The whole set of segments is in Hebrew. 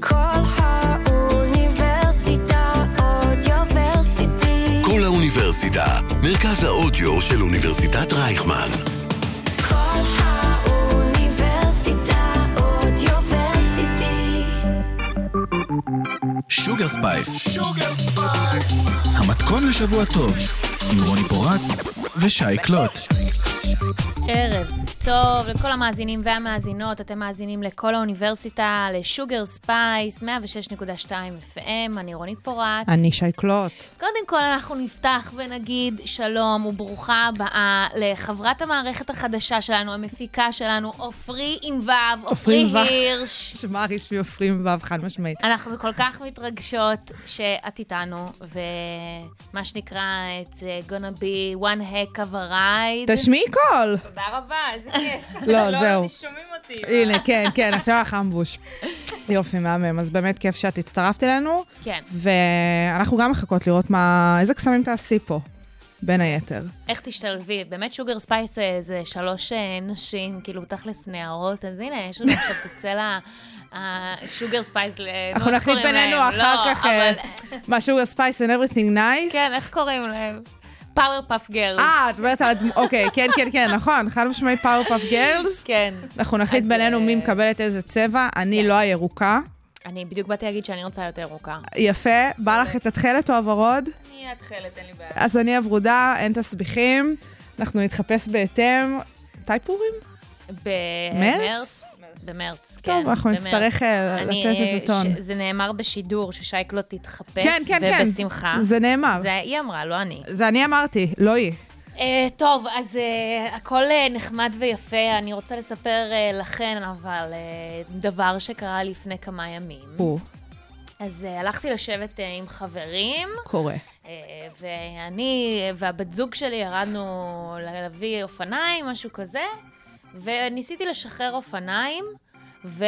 קול האוניברסיטה Audioversity. קול האוניברסיטה, מרכז האודיו של אוניברסיטת רייכמן. כל האוניברסיטה Audioversity. Sugar Spice. המתכון לשבוע טוב, עם רוני פורט ושי קלוט. ערב טוב לכל המאזינים והמאזינות, אתם מאזינים לקול האוניברסיטה, ל Sugar Spice, 106.2 FM, אני רוני פורט. אני שייקלוט. קודם כל אנחנו נפתח ונגיד שלום וברוכה הבאה לחברת המערכת החדשה שלנו, המפיקה שלנו, עופרי עם ו', עופרי עם. הירש. שמה רשמי עופרים ו' חד משמעית. אנחנו כל כך מתרגשות שאת איתנו, ומה שנקרא, it's gonna be one heck of a ride. תשמעי קול. תודה רבה, איזה. לא, זהו. לא שומעים אותי. הנה, כן, כן, עשינו לך ambush. יופי, מהמם. אז באמת כיף שאת הצטרפת אלינו, כן. ואנחנו גם מחכות לראות מה, איזה קסמים תעשי פה, בין היתר. איך תשתלבי? באמת Sugar Spice אה, זה שלוש אה, נשים, כאילו תכלס נערות, אז הנה, יש לנו עכשיו תצא לה ה Sugar Spice, ל- נו, אנחנו נחליט בינינו? אחר לא, כך, אה, מה, sugar spice and everything nice? כן, איך קוראים להם? Powerpuff Girls. אה, את מדברת על הדמות, אוקיי, כן, כן, כן, נכון, חד משמעי פאור פאף גרלס. כן. אנחנו נחליט בינינו מי אה, מקבלת איזה צבע, אני כן. לא הירוקה. אני בדיוק באתי להגיד שאני רוצה יותר ארוכה. יפה, בא לך את התכלת או הוורוד? אני התכלת, אין לי בעיה. אז אני הוורודה, אין תסביכים, אנחנו נתחפש בהתאם. מתי פורים? במרץ? במרץ, כן. טוב, אנחנו. נצטרך אה, אני, לתת אה, את הטון. ש- זה נאמר בשידור, ששייקלוט לא תתחפש, כן, כן, כן. ובשמחה. זה נאמר. זה היא אמרה, לא אני. זה אני אמרתי, לא היא. אה, טוב, אז uh, הכל uh, נחמד ויפה. אני רוצה לספר uh, לכן, אבל uh, דבר שקרה לפני כמה ימים. הוא אז uh, הלכתי לשבת uh, עם חברים, קורה. uh, ואני והבת זוג שלי ירדנו להביא אופניים, משהו כזה, וניסיתי לשחרר אופניים, ו...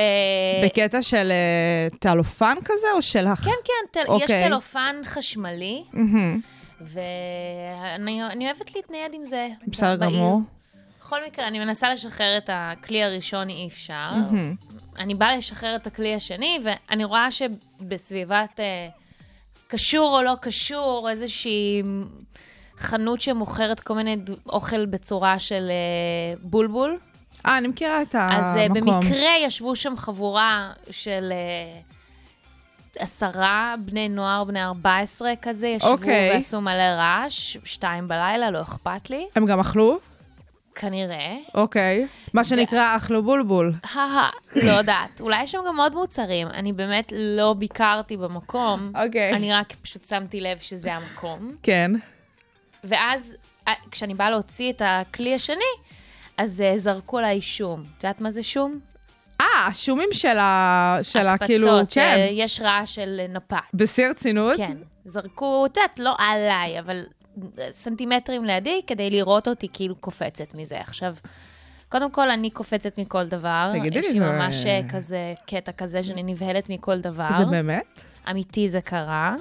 בקטע של אה, טלופן כזה, או של. כן, כן, תל... יש אוקיי. טלופן חשמלי, מהמם. ואני אני אוהבת להתנייד עם זה. בסדר. גמור. בכל מקרה, אני מנסה לשחרר את הכלי הראשון, אי אפשר. מהמם. אני באה לשחרר את הכלי השני, ואני רואה שבסביבת אה, קשור או לא קשור, איזושהי חנות שמוכרת כל מיני אוכל בצורה של אה, בולבול. אה, אני מכירה את אז אה, המקום. במקרה ישבו שם חבורה של אה, עשרה בני נוער, בני 14 כזה, ישבו אוקיי. ועשו מלא רעש, שתיים בלילה, לא אכפת לי, הם גם אכלו? כנראה. אוקיי. מה שנקרא אכלו בולבול. לא יודעת. אולי יש שם גם עוד מוצרים. אני באמת לא ביקרתי במקום. אוקיי. אני רק פשוט שמתי לב שזה המקום. כן. ואז, אה, כשאני באה להוציא את הכלי השני, אז אה, זרקו עליי שום. את יודעת מה זה שום? אה, השומים של ה... של ה... כאילו... הקפצות, כן. שיש רעש של נפת. בשיא הרצינות? כן. זרקו, את יודעת, לא עליי, אבל סנטימטרים לידי, כדי לראות אותי כאילו קופצת מזה. עכשיו, קודם כל, אני קופצת מכל דבר. תגידי יש לי, לי זה- ממש אה, כזה קטע כזה שאני נבהלת מכל דבר. זה באמת? אמיתי זה קרה,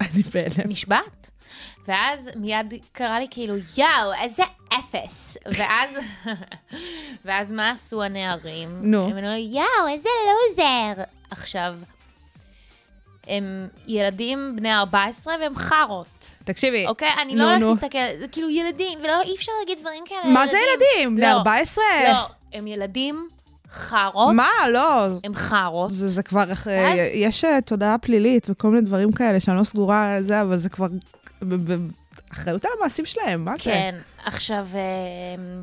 אני בהלם. נשבעת. ואז מיד קרה לי כאילו, יואו, איזה אפס. ואז, ואז מה עשו הנערים? נו. הם אמרו, יואו, איזה לוזר. עכשיו, הם ילדים בני 14 והם חארות, תקשיבי, אוקיי? אני נו, לא הולכת. להסתכל, זה כאילו ילדים, ולא, אי אפשר להגיד דברים כאלה. מה זה ילדים? בני לא, 14? לא, הם ילדים חארות. מה? לא. הם חארות. זה, זה כבר, אה, ואז- יש אה, תודעה פלילית וכל מיני דברים כאלה שאני לא סגורה על זה, אבל זה כבר אחריות על המעשים שלהם, מה זה? כן, עכשיו, אמ,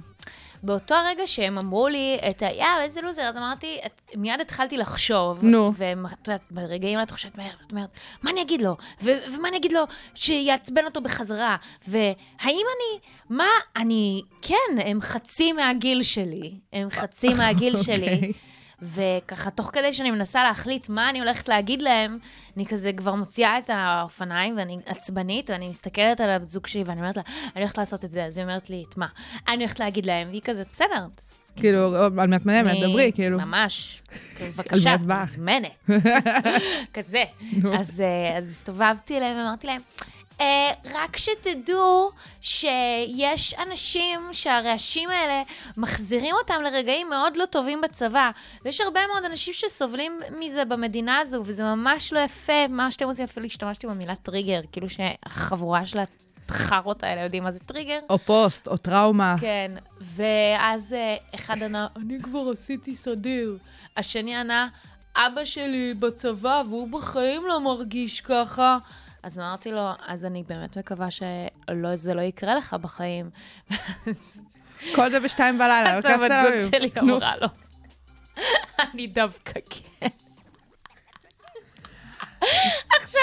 באותו הרגע שהם אמרו לי את ה... יאו, איזה לוזר, אז אמרתי, את- מיד התחלתי לחשוב. נו. ואת יודעת, ברגעים את חושבת מהר, את אומרת, מה אני אגיד לו? ו- ומה אני אגיד לו שיעצבן אותו בחזרה? והאם אני, מה, אני, כן, הם חצי מהגיל שלי. הם חצי מהגיל שלי. וככה, תוך כדי שאני מנסה להחליט מה אני הולכת להגיד להם, אני כזה כבר מוציאה את האופניים, ואני עצבנית, ואני מסתכלת על הבת זוג שלי, ואני אומרת לה, אני הולכת לעשות את זה. אז היא אומרת לי, את מה? אני הולכת להגיד להם, והיא כזה, בסדר. כאילו, על מי את? אני- דברי, כאילו. ממש, בבקשה? מוזמנת. כזה. אה, אז הסתובבתי אליהם ואמרתי להם, אה, רק שתדעו שיש אנשים שהרעשים האלה מחזירים אותם לרגעים מאוד לא טובים בצבא. ויש הרבה מאוד אנשים שסובלים מזה במדינה הזו, וזה ממש לא יפה, מה שאתם עושים, אפילו השתמשתי במילה טריגר, כאילו שהחבורה של החארות האלה יודעים מה זה טריגר. או פוסט, או טראומה. כן, ואז אה, אחד ענה, אני כבר עשיתי סדיר. השני ענה, אבא שלי בצבא והוא בחיים לא מרגיש ככה. אז אמרתי לו, אז אני באמת מקווה שזה לא יקרה לך בחיים. כל זה בשתיים בלילה, אז הבת. זוג שלי. אמרה לו, אני דווקא כן. עכשיו,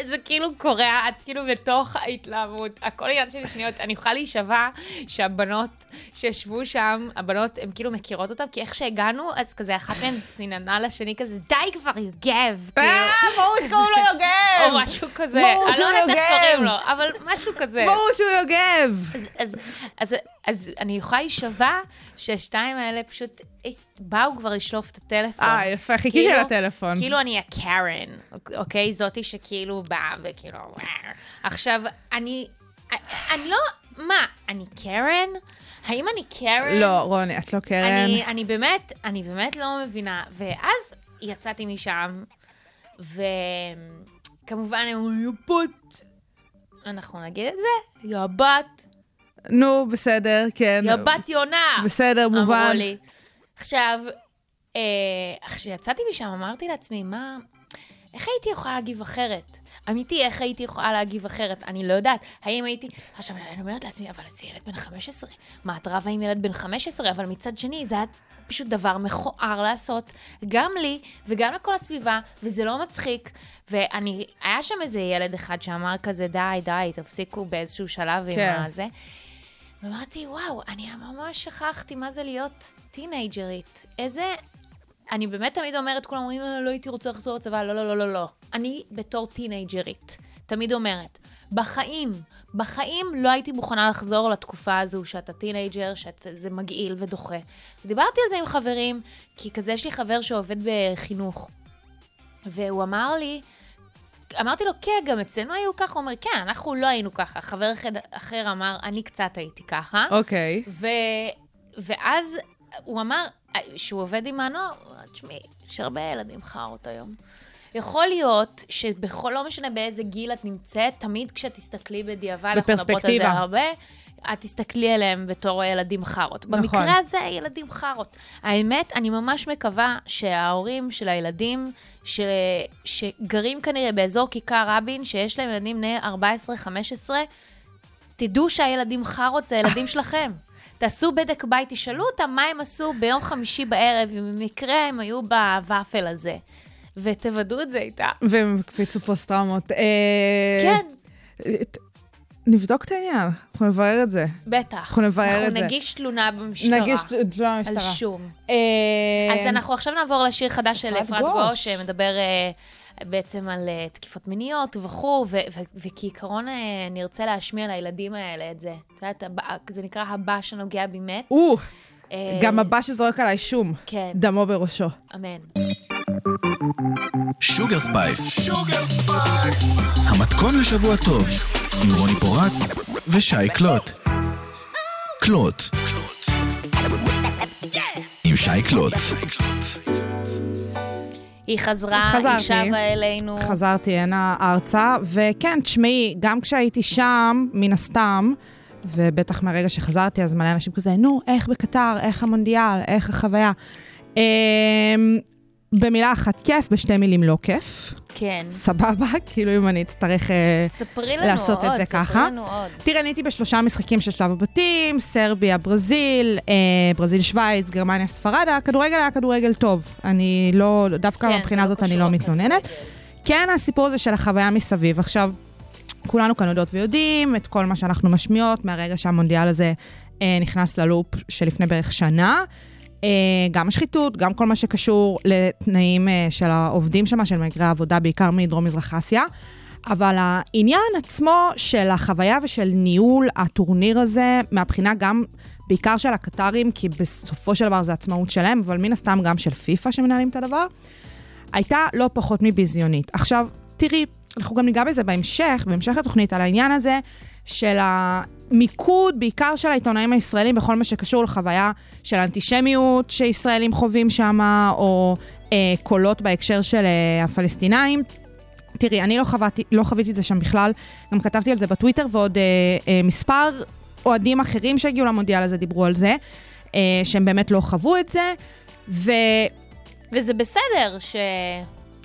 את זה כאילו קורה, את כאילו בתוך ההתלהבות, הכל עניין של שניות. אני יכולה להישבע שהבנות שישבו שם, הבנות, הן כאילו מכירות אותם, כי איך שהגענו, אז כזה אחת מהן סיננה לשני כזה, די כבר, יוגב. כאילו, אה, ברור שקוראים לו או יוגב! משהו כזה. ברור אני שהוא לא יודעת איך יוגב. קוראים לו, אבל משהו כזה. ברור שהוא יוגב! אז, אז, אני יכולה להישבע שהשתיים האלה פשוט באו כבר לשלוף את הטלפון. אה, יפה, חיכיתי כאילו- לטלפון. כאילו אני הקרן, אוקיי? זאתי שכאילו באה וכאילו... עכשיו, אני... אני לא... מה, אני קרן? האם אני קרן? לא, רוני, את לא קרן. אני, אני באמת, אני באמת לא מבינה. ואז יצאתי משם, וכמובן הם אמרו, יא בת. אנחנו נגיד את זה? יא בת. נו, בסדר, כן. יא בת יונה. בסדר, אמרו מובן. לי. עכשיו, אה, כשיצאתי משם אמרתי לעצמי, מה... איך הייתי יכולה להגיב אחרת? אמיתי, איך הייתי יכולה להגיב אחרת? אני לא יודעת. האם הייתי... עכשיו, אני אומרת לעצמי, אבל זה ילד בן 15. מה, את רבה עם ילד בן 15? אבל מצד שני, זה היה פשוט דבר מכוער לעשות, גם לי וגם לכל הסביבה, וזה לא מצחיק. ואני... היה שם איזה ילד אחד שאמר כזה, די, די, תפסיקו באיזשהו שלב כן. עם הזה. ואמרתי, וואו, אני ממש שכחתי מה זה להיות טינג'רית. איזה... אני באמת תמיד אומרת, כולם אומרים, "אה, לא הייתי רוצה לחזור לצבא, לא, לא, לא, לא, לא. אני בתור טינג'רית, תמיד אומרת, בחיים, בחיים לא הייתי מוכנה לחזור לתקופה הזו שאתה teenager, שזה מגעיל ודוחה. דיברתי על זה עם חברים, כי כזה יש לי חבר שעובד בחינוך, והוא אמר לי, אמרתי לו, כן, גם אצלנו היו ככה, הוא אומר, כן, אנחנו לא היינו ככה. חבר אחד, אחר אמר, אני קצת הייתי ככה. אוקיי. ו... ואז הוא אמר, שהוא עובד עם הנוער, הוא אמר, תשמעי, יש הרבה ילדים חארות היום. יכול להיות שבכל, לא משנה באיזה גיל את נמצאת, תמיד כשתסתכלי בדיעבד, אנחנו מדברות על בפרספקטיבה. זה הרבה, את תסתכלי עליהם בתור ילדים חארות. נכון. במקרה הזה, ילדים חארות. האמת, אני ממש מקווה שההורים של הילדים, ש... שגרים כנראה באזור כיכר רבין, שיש להם ילדים בני 14-15, תדעו שהילדים חארות זה הילדים שלכם. תעשו בדק בית, תשאלו אותם מה הם עשו ביום חמישי בערב, אם במקרה הם היו בוואפל הזה, ותוודאו את זה איתם. והם הקפיצו פוסט-טראומות. אה, כן, נבדוק את העניין, אנחנו נברר את זה. בטח. אנחנו נברר את זה. אנחנו נגיש תלונה במשטרה. נגיש תלונה על במשטרה. שום. אה, אז אנחנו עכשיו נעבור לשיר חדש של אפרת גוש. שמדבר אה, בעצם על תקיפות מיניות וכו', וכעיקרון נרצה להשמיע לילדים האלה את זה. את יודעת, זה נקרא הבא שנוגע בי מת. גם הבא שזורק עליי שום. כן, דמו בראשו. אמן. Sugar Spice. המתכון לשבוע טוב, עם רוני פורט ושי קלוט. קלוט. עם שי קלוט. היא חזרה, חזרתי. היא שבה אלינו. חזרתי הנה ארצה, וכן, תשמעי, גם כשהייתי שם, מן הסתם, ובטח מהרגע שחזרתי, אז מלא אנשים כזה, נו, איך בקטר, איך המונדיאל, איך החוויה. במילה אחת כיף, בשתי מילים לא כיף. כן. סבבה, כאילו אם אני אצטרך... אה, ספרי לנו לעשות עוד, את זה ספרי ככה. לנו עוד. תראה, אני הייתי בשלושה משחקים של שלב הבתים, סרביה, ברזיל, אה, ברזיל, שווייץ, גרמניה, ספרד, הכדורגל היה כדורגל טוב. אני לא, דווקא כן, מהבחינה זה הזאת אני קשור לא מתלוננת. כן, הסיפור הזה של החוויה מסביב. עכשיו, כולנו כאן יודעות ויודעים את כל מה שאנחנו משמיעות מהרגע שהמונדיאל הזה אה, נכנס ללופ שלפני בערך שנה. אה, גם השחיתות, גם כל מה שקשור לתנאים אה, של העובדים שם, של מהגרי העבודה, בעיקר מדרום-מזרח אסיה. אבל העניין עצמו של החוויה ושל ניהול הטורניר הזה, מהבחינה גם, בעיקר של הקטרים, כי בסופו של דבר זה עצמאות שלהם, אבל מן הסתם גם של פיפ"א שמנהלים את הדבר, הייתה לא פחות מביזיונית. עכשיו, תראי, אנחנו גם ניגע בזה בהמשך, בהמשך התוכנית, על העניין הזה של המיקוד, בעיקר של העיתונאים הישראלים, בכל מה שקשור לחוויה של אנטישמיות שישראלים חווים שם, או אה, קולות בהקשר של אה, הפלסטינאים. תראי, אני לא, חוויתי, לא חוויתי את זה שם בכלל, גם כתבתי על זה בטוויטר, ועוד אה, אה, מספר אוהדים אחרים שהגיעו למונדיאל הזה דיברו על זה, אה, שהם באמת לא חוו את זה, ו... וזה בסדר ש...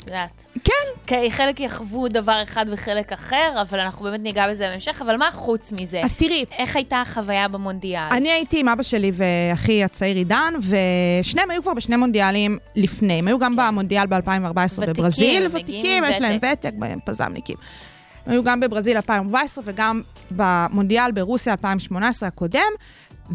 את יודעת. כן. כי חלק יחוו דבר אחד וחלק אחר, אבל אנחנו באמת ניגע בזה בהמשך, אבל מה חוץ מזה? אז תראי, איך הייתה החוויה במונדיאל? אני הייתי עם אבא שלי ואחי הצעיר עידן, ושניהם היו כבר בשני מונדיאלים לפני. הם היו גם במונדיאל ב-2014 ותיקים, בברזיל, ותיקים, עם יש להם ותק. פזמניקים. הם היו גם בברזיל 2014 וגם במונדיאל ברוסיה 2018 הקודם.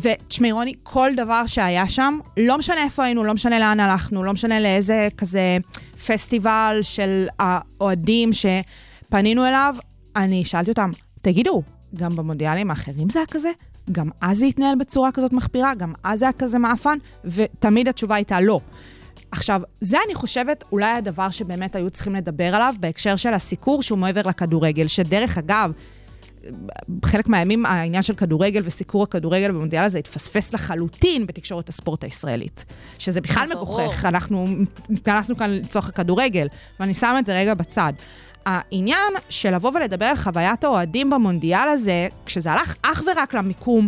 ותשמעי, רוני, כל דבר שהיה שם, לא משנה איפה היינו, לא משנה לאן הלכנו, לא משנה לאיזה כזה פסטיבל של האוהדים שפנינו אליו, אני שאלתי אותם, תגידו, גם במונדיאלים האחרים זה היה כזה? גם אז זה התנהל בצורה כזאת מחפירה? גם אז זה היה כזה מעפן? ותמיד התשובה הייתה לא. עכשיו, זה אני חושבת אולי הדבר שבאמת היו צריכים לדבר עליו בהקשר של הסיקור שהוא מעבר לכדורגל, שדרך אגב, בחלק מהימים העניין של כדורגל וסיקור הכדורגל במונדיאל הזה התפספס לחלוטין בתקשורת הספורט הישראלית. שזה בכלל ברור. מגוחך, אנחנו התכנסנו כאן לצורך הכדורגל, ואני שמה את זה רגע בצד. העניין של לבוא ולדבר על חוויית האוהדים במונדיאל הזה, כשזה הלך אך ורק למיקום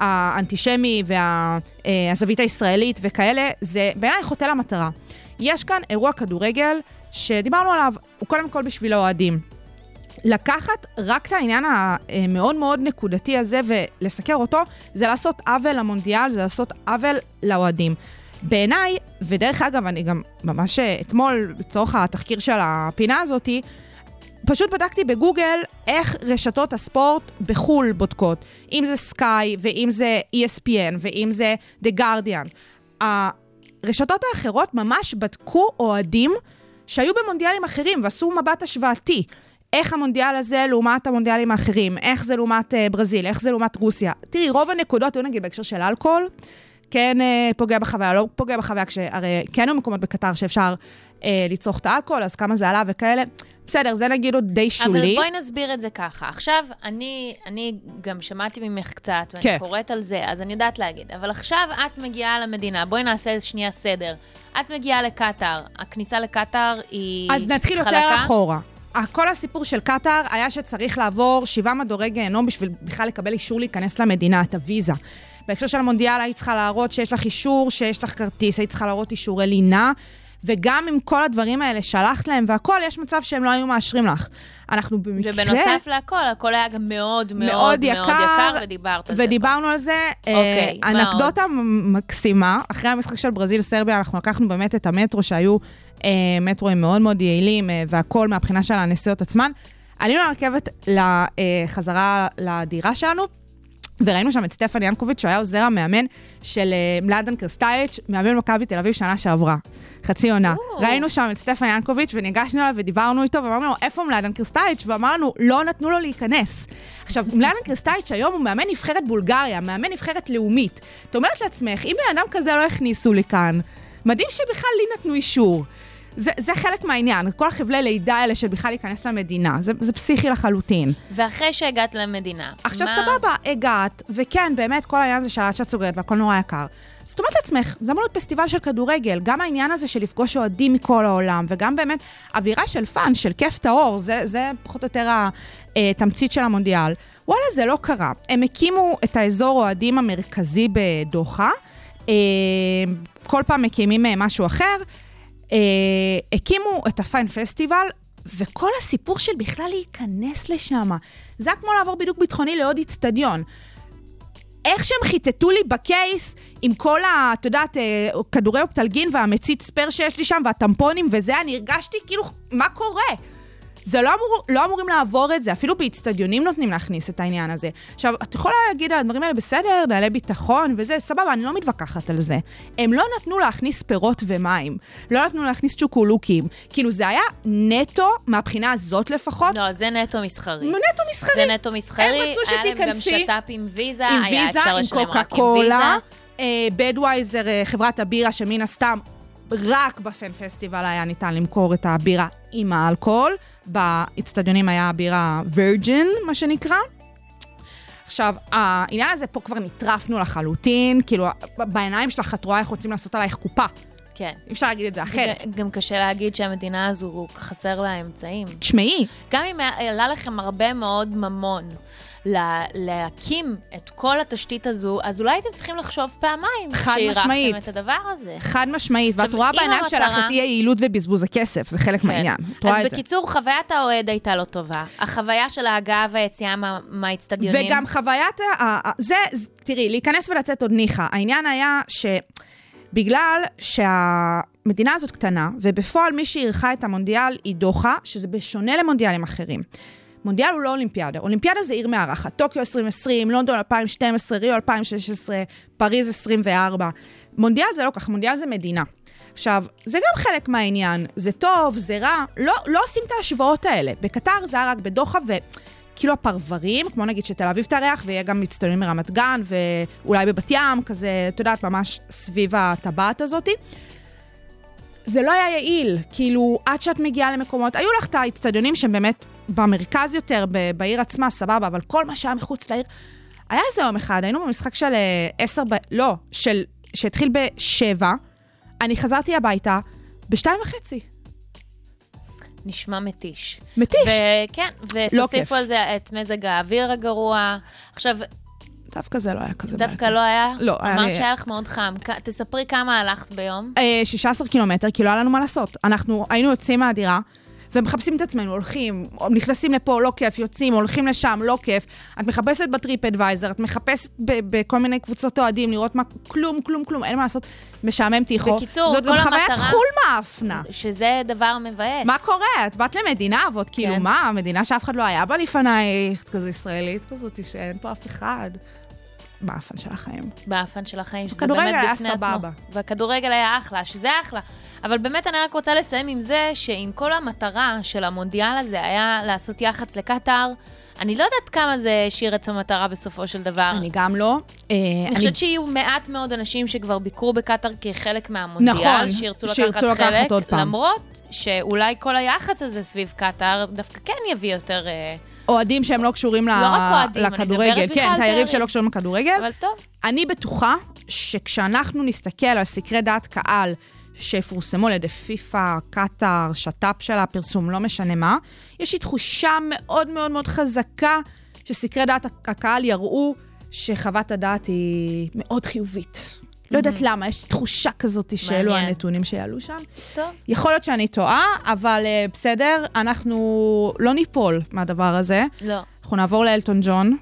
האנטישמי והזווית הישראלית וכאלה, זה בעיניי חוטא למטרה. יש כאן אירוע כדורגל שדיברנו עליו, הוא קודם כל בשביל האוהדים. לקחת רק את העניין המאוד מאוד נקודתי הזה ולסקר אותו, זה לעשות עוול למונדיאל, זה לעשות עוול לאוהדים. בעיניי, ודרך אגב, אני גם ממש אתמול, לצורך התחקיר של הפינה הזאתי, פשוט בדקתי בגוגל איך רשתות הספורט בחו"ל בודקות. אם זה סקאי, ואם זה ESPN, ואם זה The Guardian. הרשתות האחרות ממש בדקו אוהדים שהיו במונדיאלים אחרים ועשו מבט השוואתי. איך המונדיאל הזה לעומת המונדיאלים האחרים, איך זה לעומת uh, ברזיל, איך זה לעומת רוסיה. תראי, רוב הנקודות היו נגיד בהקשר של אלכוהול, כן uh, פוגע בחוויה, לא פוגע בחוויה, כשהרי כן היו מקומות בקטר שאפשר uh, לצרוך את האלכוהול, אז כמה זה עלה וכאלה. בסדר, זה נגיד עוד די שולי. אבל בואי נסביר את זה ככה. עכשיו, אני, אני גם שמעתי ממך קצת, ואני כן. קוראת על זה, אז אני יודעת להגיד. אבל עכשיו את מגיעה למדינה, בואי נעשה שנייה סדר. את מגיעה לקטאר, הכניסה לקטאר היא אז נתחיל יותר חלקה? אחורה. כל הסיפור של קטאר היה שצריך לעבור שבעה מדורי גיהנום בשביל בכלל לקבל אישור להיכנס למדינה, את הוויזה. בהקשר של המונדיאל היית צריכה להראות שיש לך אישור, שיש לך כרטיס, היית צריכה להראות אישורי לינה, וגם עם כל הדברים האלה שלחת להם והכול, יש מצב שהם לא היו מאשרים לך. אנחנו במקרה... ובנוסף להכל, הכל היה גם מאוד מאוד מאוד מאוד יקר, יקר, ודיברת על זה. ודיברנו על זה. אוקיי, אה, מה אנקדוטה מקסימה, אחרי המשחק של ברזיל-סרביה, אנחנו לקחנו באמת את המטרו, שהיו אה, מטרואים מאוד מאוד יעילים, אה, והכל מהבחינה של הנסיעות עצמן. עלינו לרכבת לחזרה לדירה שלנו, וראינו שם את סטפן ינקוביץ', שהוא היה עוזר המאמן של אה, מלאדן קרסטייץ', מאמן מכבי תל אביב שנה שעברה, חצי עונה. ראינו שם את סטפן ינקוביץ' וניגשנו אליו ודיברנו איתו, ואמרנו לו, איפה מלאדן קרסטייץ'? ואמר לנו, לא נתנו לו להיכנס. עכשיו, מלאדן קרסטייץ' היום הוא מאמן נבחרת בולגריה, מאמן נבחרת לאומית. את אומרת לעצמך, אם בן אדם כזה לא הכניסו לי כאן, מדהים שבכלל לי נתנו אישור. זה, זה חלק מהעניין, כל החבלי לידה האלה של בכלל להיכנס למדינה, זה, זה פסיכי לחלוטין. ואחרי שהגעת למדינה, עכשיו מה- סבבה, הגעת, וכן, באמת, כל העניין הזה של עד שאת סוגרת והכל נורא יקר. אז את אומרת לעצמך, זה אמור להיות פסטיבל של כדורגל, גם העניין הזה של לפגוש אוהדים מכל העולם, וגם באמת אווירה של fun, של כיף טהור, זה, זה פחות או יותר התמצית של המונדיאל. וואלה, זה לא קרה. הם הקימו את האזור אוהדים המרכזי בדוחה, אה, כל פעם מקימים אה, משהו אחר. אה, הקימו את ה Fan Festival, וכל הסיפור של בכלל להיכנס לשם, זה היה כמו לעבור בידוק ביטחוני לעוד איצטדיון. איך שהם חיטטו לי ב case עם כל ה... את יודעת, אה, כדורי אופטלגין והמצית spare שיש לי שם והטמפונים וזה, אני הרגשתי כאילו, מה קורה? זה לא, אמור, לא אמורים לעבור את זה, אפילו באיצטדיונים נותנים להכניס את העניין הזה. עכשיו, את יכולה להגיד על הדברים האלה, בסדר, נהלי ביטחון וזה, סבבה, אני לא מתווכחת על זה. הם לא נתנו להכניס פירות ומים, לא נתנו להכניס צ'וקולוקים. כאילו, זה היה נטו, מהבחינה הזאת לפחות, לא, זה נטו מסחרי. נטו מסחרי. זה נטו מסחרי. הם רצו היה להם גם שתיכנסי שת"פ עם ויזה, עם היה ויזה, אפשר לשלם רק עם ויזה. קולה, בדווייזר, חברת הבירה, שמן הסתם רק בפן פסטיבל היה ניתן למכור את הבירה עם האלכוהול. באצטדיונים היה בירה וירג'ין, מה שנקרא. עכשיו, העניין הזה, פה כבר נטרפנו לחלוטין, כאילו, בעיניים שלך את רואה איך רוצים לעשות עלייך קופה. כן. אי אפשר להגיד את זה אחרת. ג- גם קשה להגיד שהמדינה הזו, חסר לה אמצעים. תשמעי, גם אם עלה לכם הרבה מאוד ממון לה, להקים את כל התשתית הזו, אז אולי אתם צריכים לחשוב פעמיים חד כשאירחתם. את הדבר הזה. חד משמעית, ואת רואה בעיניים שלך המטרה- את אי היעילות ובזבוז הכסף, זה חלק מהעניין. את רואה כן. אז את זה. בקיצור, חוויית האוהד הייתה לא טובה. החוויה של ההגעה והיציאה מה- מהאצטדיונים. וגם חוויית, זה, תראי, להיכנס ולצאת עוד ניחא. העניין היה שבגלל שהמדינה הזאת קטנה, ובפועל מי שאירחה את המונדיאל היא דוחה, שזה בשונה למונדיאלים אחרים. מונדיאל הוא לא אולימפיאדה, אולימפיאדה זה עיר מארחת. טוקיו 2020, לונדון 2012, ריו 2016, פריז 24. מונדיאל זה לא ככה, מונדיאל זה מדינה. עכשיו, זה גם חלק מהעניין, זה טוב, זה רע, לא, לא עושים את ההשוואות האלה. בקטר זה היה רק בדוחה, וכאילו הפרברים, כמו נגיד שתל אביב תארח, ויהיה גם מצטיינים מרמת גן, ואולי בבת ים, כזה, את יודעת, ממש סביב הטבעת הזאתי. זה לא היה יעיל, כאילו, עד שאת מגיעה למקומות, היו לך את האצטדיונים שהם באמת במרכז יותר, ב- בעיר עצמה, סבבה, אבל כל מה שהיה מחוץ לעיר... היה איזה יום אחד, היינו במשחק של אה, עשר ב... לא, של... שהתחיל בשבע, אני חזרתי הביתה בשתיים וחצי. נשמע מתיש. מתיש. וכן, לא ותוסיפו כיף. על זה את מזג האוויר הגרוע. עכשיו, דווקא זה לא היה כזה דווקא בעייתי. לא היה? לא, היה אמרת שהיה לך מאוד חם. תספרי כמה הלכת ביום. אה, 16 קילומטר, כי לא היה לנו מה לעשות. אנחנו היינו יוצאים מהדירה, ומחפשים את עצמנו, הולכים, נכנסים לפה, לא כיף, יוצאים, הולכים לשם, לא כיף. את מחפשת בטריפ אדוויזר, את מחפשת בכל מיני קבוצות אוהדים, לראות מה, כלום, כלום, כלום, אין מה לעשות. משעמם טיחו. בקיצור, זאת כל גם חוויית המטרה- חו"ל מאפנה. שזה דבר מבאס. מה קורה? את באת למדינה אבות, כאילו, כן. מה, מדינה שאף אחד לא היה בה לפנייך, כזה ישראלית כזאת, שאין פה אף אחד. מאפן של החיים. באפן של החיים, שזה הכדורגל באמת היה בפני עצמו. סבבה. והכדורגל היה אחלה, שזה אחלה. אבל באמת אני רק רוצה לסיים עם זה, שעם כל המטרה של המונדיאל הזה היה לעשות יח"צ לקטאר, אני לא יודעת כמה זה השאיר את המטרה בסופו של דבר. אני גם לא. אה, אני חושבת שיהיו מעט מאוד אנשים שכבר ביקרו בקטאר כחלק מהמונדיאל, נכון, שירצו שירצו לקחת לקחת חלק. למרות שאולי כל היח"צ הזה סביב קטאר דווקא כן יביא יותר... אה, אוהדים שהם לא קשורים ל- לא רק אוהדים, אני. מדברת כן, תיירים. שלא קשורים לכדורגל. אבל טוב, אני בטוחה שכשאנחנו נסתכל על סקרי דעת קהל שיפורסמו על ידי פיפ"א, קטאר, שת"פ של הפרסום, לא משנה מה, יש לי תחושה מאוד מאוד מאוד חזקה שסקרי דעת הקהל יראו שחוות הדעת היא מאוד חיובית. לא יודעת למה, יש תחושה כזאת שאלו מעניין. הנתונים שיעלו שם. טוב. יכול להיות שאני טועה, אבל uh, בסדר, אנחנו לא ניפול מהדבר הזה. לא. אנחנו נעבור לאלטון ג'ון,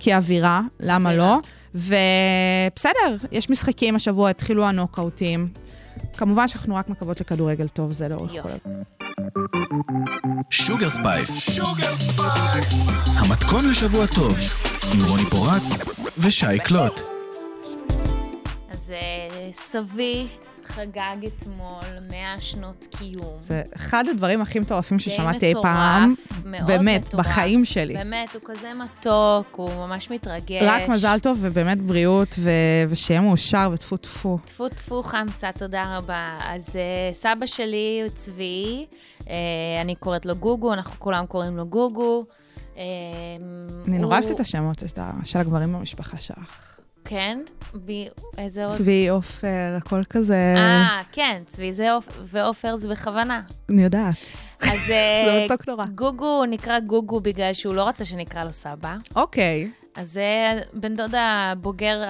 כאווירה, למה אווירה. לא? ובסדר, יש משחקים השבוע, התחילו הנוקאוטים. כמובן שאנחנו רק מקוות לכדורגל טוב, זה לאורך כל. הזמן. Sugar Space. המתכון לשבוע טוב, עם רוני פורט ושי קלוט. אז אה, סבי חגג אתמול 100 שנות קיום. זה אחד הדברים הכי מטורפים ששמעתי אי פעם. מאוד באמת, מטורף. בחיים שלי. באמת, הוא כזה מתוק, הוא ממש מתרגש. רק מזל טוב ובאמת בריאות, ו- ושיהיה מאושר וטפו טפו. טפו טפו חמסה, תודה רבה. אז uh, סבא שלי הוא צבי, uh, אני קוראת לו גוגו, אנחנו כולם קוראים לו גוגו. Uh, אני נורא הוא- אוהבת את השמות של הגברים במשפחה שלך. כן? בי, איזה עוד? צבי, עופר, הכל כזה, אה, כן, צבי זה עופ- ועופר זה בכוונה. אני יודעת. אז זה אה, מתוק נורא. גוגו נקרא גוגו בגלל שהוא לא רצה שנקרא לו סבא. אוקיי. אז זה בן דוד הבוגר.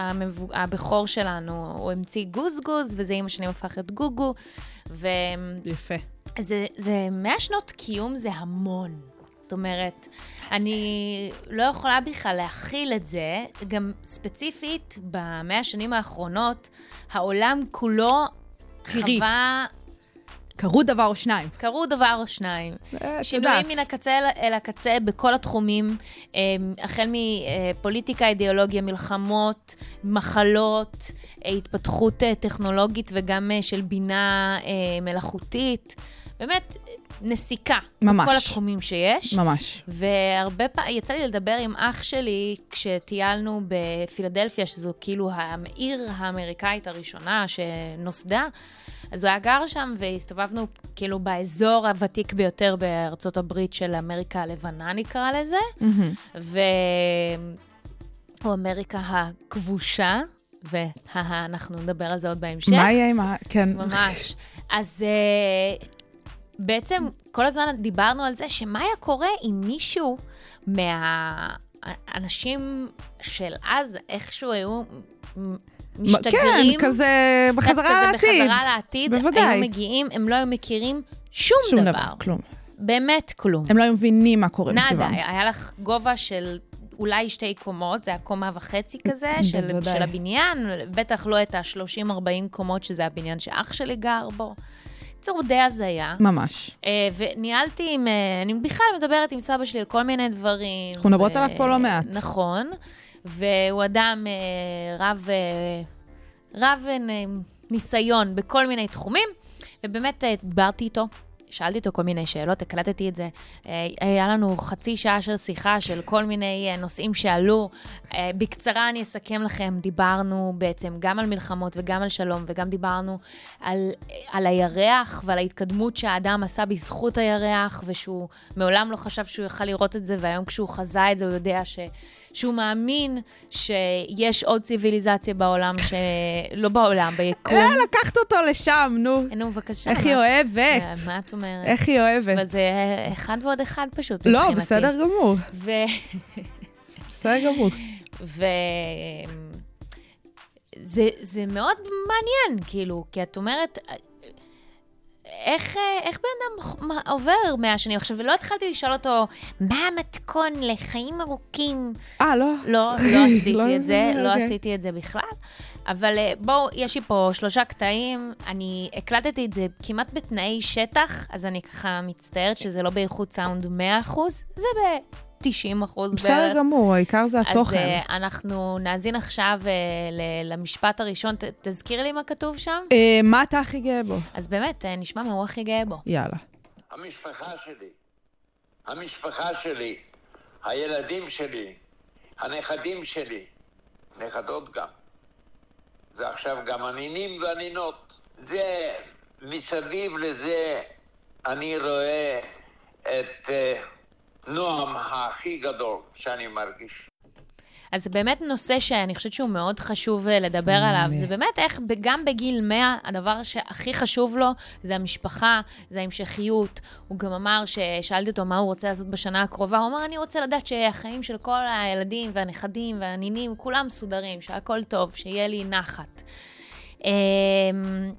הבכור שלנו, הוא המציא גוזגוז, וזה אימא שלי הפך את גוגו. וזה יפה. זה 100 שנות קיום זה המון. אומרת, אני לא יכולה בכלל להכיל את זה, גם ספציפית במאה השנים האחרונות, העולם כולו תראי. חווה, קרו דבר או שניים. קרו דבר או שניים. שינויים. מן הקצה אל- הקצה בכל התחומים, אה, החל מפוליטיקה, אידיאולוגיה, מלחמות, מחלות, אה, התפתחות אה, טכנולוגית וגם אה, של בינה מלאכותית. באמת, נסיקה. ממש. בכל התחומים שיש. ממש. והרבה פעמים, יצא לי לדבר עם אח שלי כשטיילנו בפילדלפיה, שזו כאילו העיר האמריקאית הראשונה שנוסדה, אז הוא היה גר שם, והסתובבנו כאילו באזור הוותיק ביותר בארצות הברית של אמריקה הלבנה, נקרא לזה, והוא אמריקה הכבושה, ואנחנו נדבר על זה עוד בהמשך. מה יהיה עם ה... כן. ממש. אז uh, בעצם כל הזמן דיברנו על זה שמה היה קורה אם מישהו מהאנשים של אז איכשהו היו מ- משתגרים. כן, כזה בחזרה כזה לעתיד. בחזרה לעתיד. בוודאי. היו מגיעים, הם לא היו מכירים שום, שום דבר. דבר, כלום. באמת כלום. הם לא היו מבינים מה קורה נאדה, מסביבם. היה לך גובה של אולי שתי קומות, זה היה קומה וחצי כזה, של. של הבניין, בטח לא את ה-30-40 קומות, שזה הבניין שאח שלי גר בו. בקיצור, די הזיה. ממש. אה, וניהלתי עם, אה, אני בכלל מדברת עם סבא שלי על כל מיני דברים. אנחנו מדברות עליו פה לא מעט. נכון, והוא אדם אה, רב, אה, רב אה, ניסיון בכל מיני תחומים, ובאמת אה, דיברתי איתו. שאלתי אותו כל מיני שאלות, הקלטתי את זה. אה, היה לנו חצי שעה של שיחה של כל מיני אה, נושאים שעלו. אה, בקצרה אני אסכם לכם, דיברנו בעצם גם על מלחמות וגם על שלום, וגם דיברנו על, על הירח ועל ההתקדמות שהאדם עשה בזכות הירח, ושהוא מעולם לא חשב שהוא יוכל לראות את זה, והיום כשהוא חזה את זה, הוא יודע ש... שהוא מאמין שיש עוד ציוויליזציה בעולם. לא בעולם, ביקום. אה, לקחת אותו לשם, נו. נו, בבקשה. איך היא אוהבת. מה- את אומרת? איך היא אוהבת. אבל זה אחד ועוד אחד פשוט, לא. בסדר גמור. בסדר גמור. ו... זה, זה מאוד מעניין, כאילו, כי את אומרת, איך, איך בן אדם עובר 100 שנים עכשיו, ולא התחלתי לשאול אותו, מה המתכון לחיים ארוכים? אה, לא. לא, לא עשיתי לא, את זה, לא אוקיי. עשיתי את זה בכלל. אבל אה, בואו, יש לי פה שלושה קטעים, אני הקלטתי את זה כמעט בתנאי שטח, אז אני ככה מצטערת שזה לא באיכות סאונד 100%, זה ב-90% בערך. בסדר גמור, העיקר זה אז התוכן. אה, אנחנו נאזין עכשיו אה, ל- למשפט הראשון, ת- תזכיר לי מה כתוב שם? אה, מה אתה הכי גאה בו? אז באמת, אה, נשמע מה הוא הכי גאה בו. יאללה. המשפחה שלי, המשפחה שלי, הילדים שלי, הנכדים שלי, נכדות גם, ועכשיו גם הנינים והנינות. זה, מסביב לזה אני רואה את אה, נועם הכי גדול שאני מרגיש. אז זה באמת נושא שאני חושבת שהוא מאוד חשוב אה, לדבר עליו. זה באמת איך גם בגיל 100, הדבר שהכי חשוב לו זה המשפחה, זה ההמשכיות. הוא גם אמר, ששאלתי אותו מה הוא רוצה לעשות בשנה הקרובה, הוא אמר, אני רוצה לדעת שהחיים של כל הילדים והנכדים והנינים, כולם מסודרים, שהכל טוב, שיהיה לי נחת. אמ,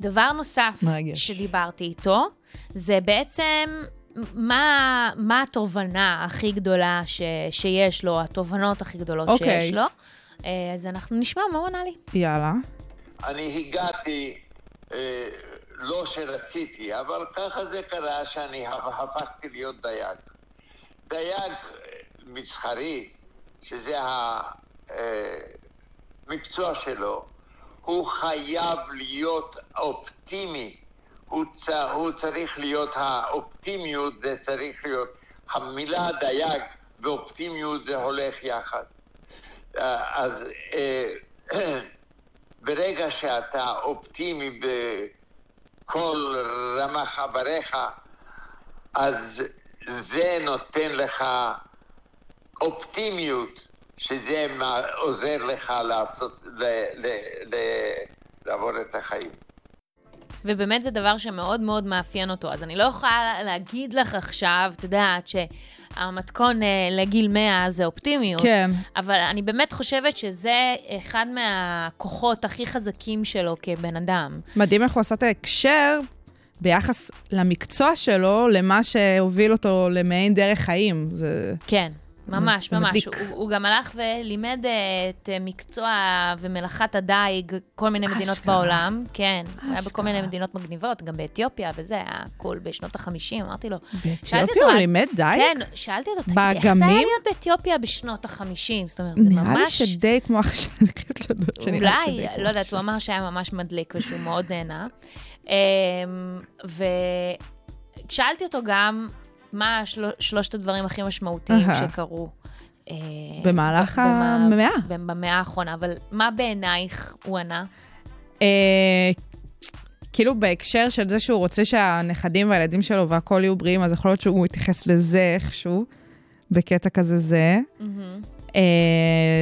דבר נוסף מרגש. שדיברתי איתו, זה בעצם מה, מה התובנה הכי גדולה ש, שיש לו, התובנות הכי גדולות אוקיי. שיש לו. אה, אז אנחנו נשמע מה הוא ענה לי. יאללה. אני הגעתי, אה, לא שרציתי, אבל ככה זה קרה שאני הפ- הפכתי להיות דייג. דייג אה, מסחרי, שזה המקצוע שלו, הוא חייב להיות אופטימי. הוא. הוא צריך להיות, האופטימיות זה צריך להיות, המילה דייג ואופטימיות זה הולך יחד. אה, אז אה, ברגע שאתה אופטימי בכל רמ"ח איבריך, אז זה נותן לך אופטימיות, שזה עוזר לך לעשות, ל, ל, ל, לעבור את החיים. ובאמת זה דבר שמאוד מאוד מאפיין אותו. אז אני לא יכולה להגיד לך עכשיו, את יודעת, שהמתכון אה, לגיל 100 זה אופטימיות. כן. אבל אני באמת חושבת שזה אחד מהכוחות הכי חזקים שלו כבן אדם. מדהים איך הוא עשה את ההקשר ביחס למקצוע שלו, למה שהוביל אותו למעין דרך חיים. זה... כן, ממש, ממש. הוא, הוא גם הלך ולימד אה, את אה, מקצוע ומלאכת הדייג, כל מיני מדינות אשכרה. בעולם. כן, הוא היה בכל אשכרה. מיני מדינות מגניבות, גם באתיופיה, וזה היה קול בשנות ה-50, אמרתי לו. באתיופיה הוא לימד דייג? כן, שאלתי אותו, תגיד, איך זה היה? להיות באתיופיה בשנות ה-50? זאת אומרת, זה נראה לי ממש... שדי כמו עכשיו, אני חייבת להודות שנראה לי אולי, שדי לא יודעת. הוא אמר שהיה ממש מדליק ושהוא מאוד נהנה. אמ, ושאלתי אותו גם, מה השל- שלושת הדברים הכי משמעותיים אהה. שקרו. אה, במהלך במה- המאה. במאה האחרונה, אבל מה בעינייך הוא ענה? אה, כאילו בהקשר של זה שהוא רוצה שהנכדים והילדים שלו והכל יהיו בריאים, אז יכול להיות שהוא יתייחס לזה איכשהו, בקטע כזה זה. אה,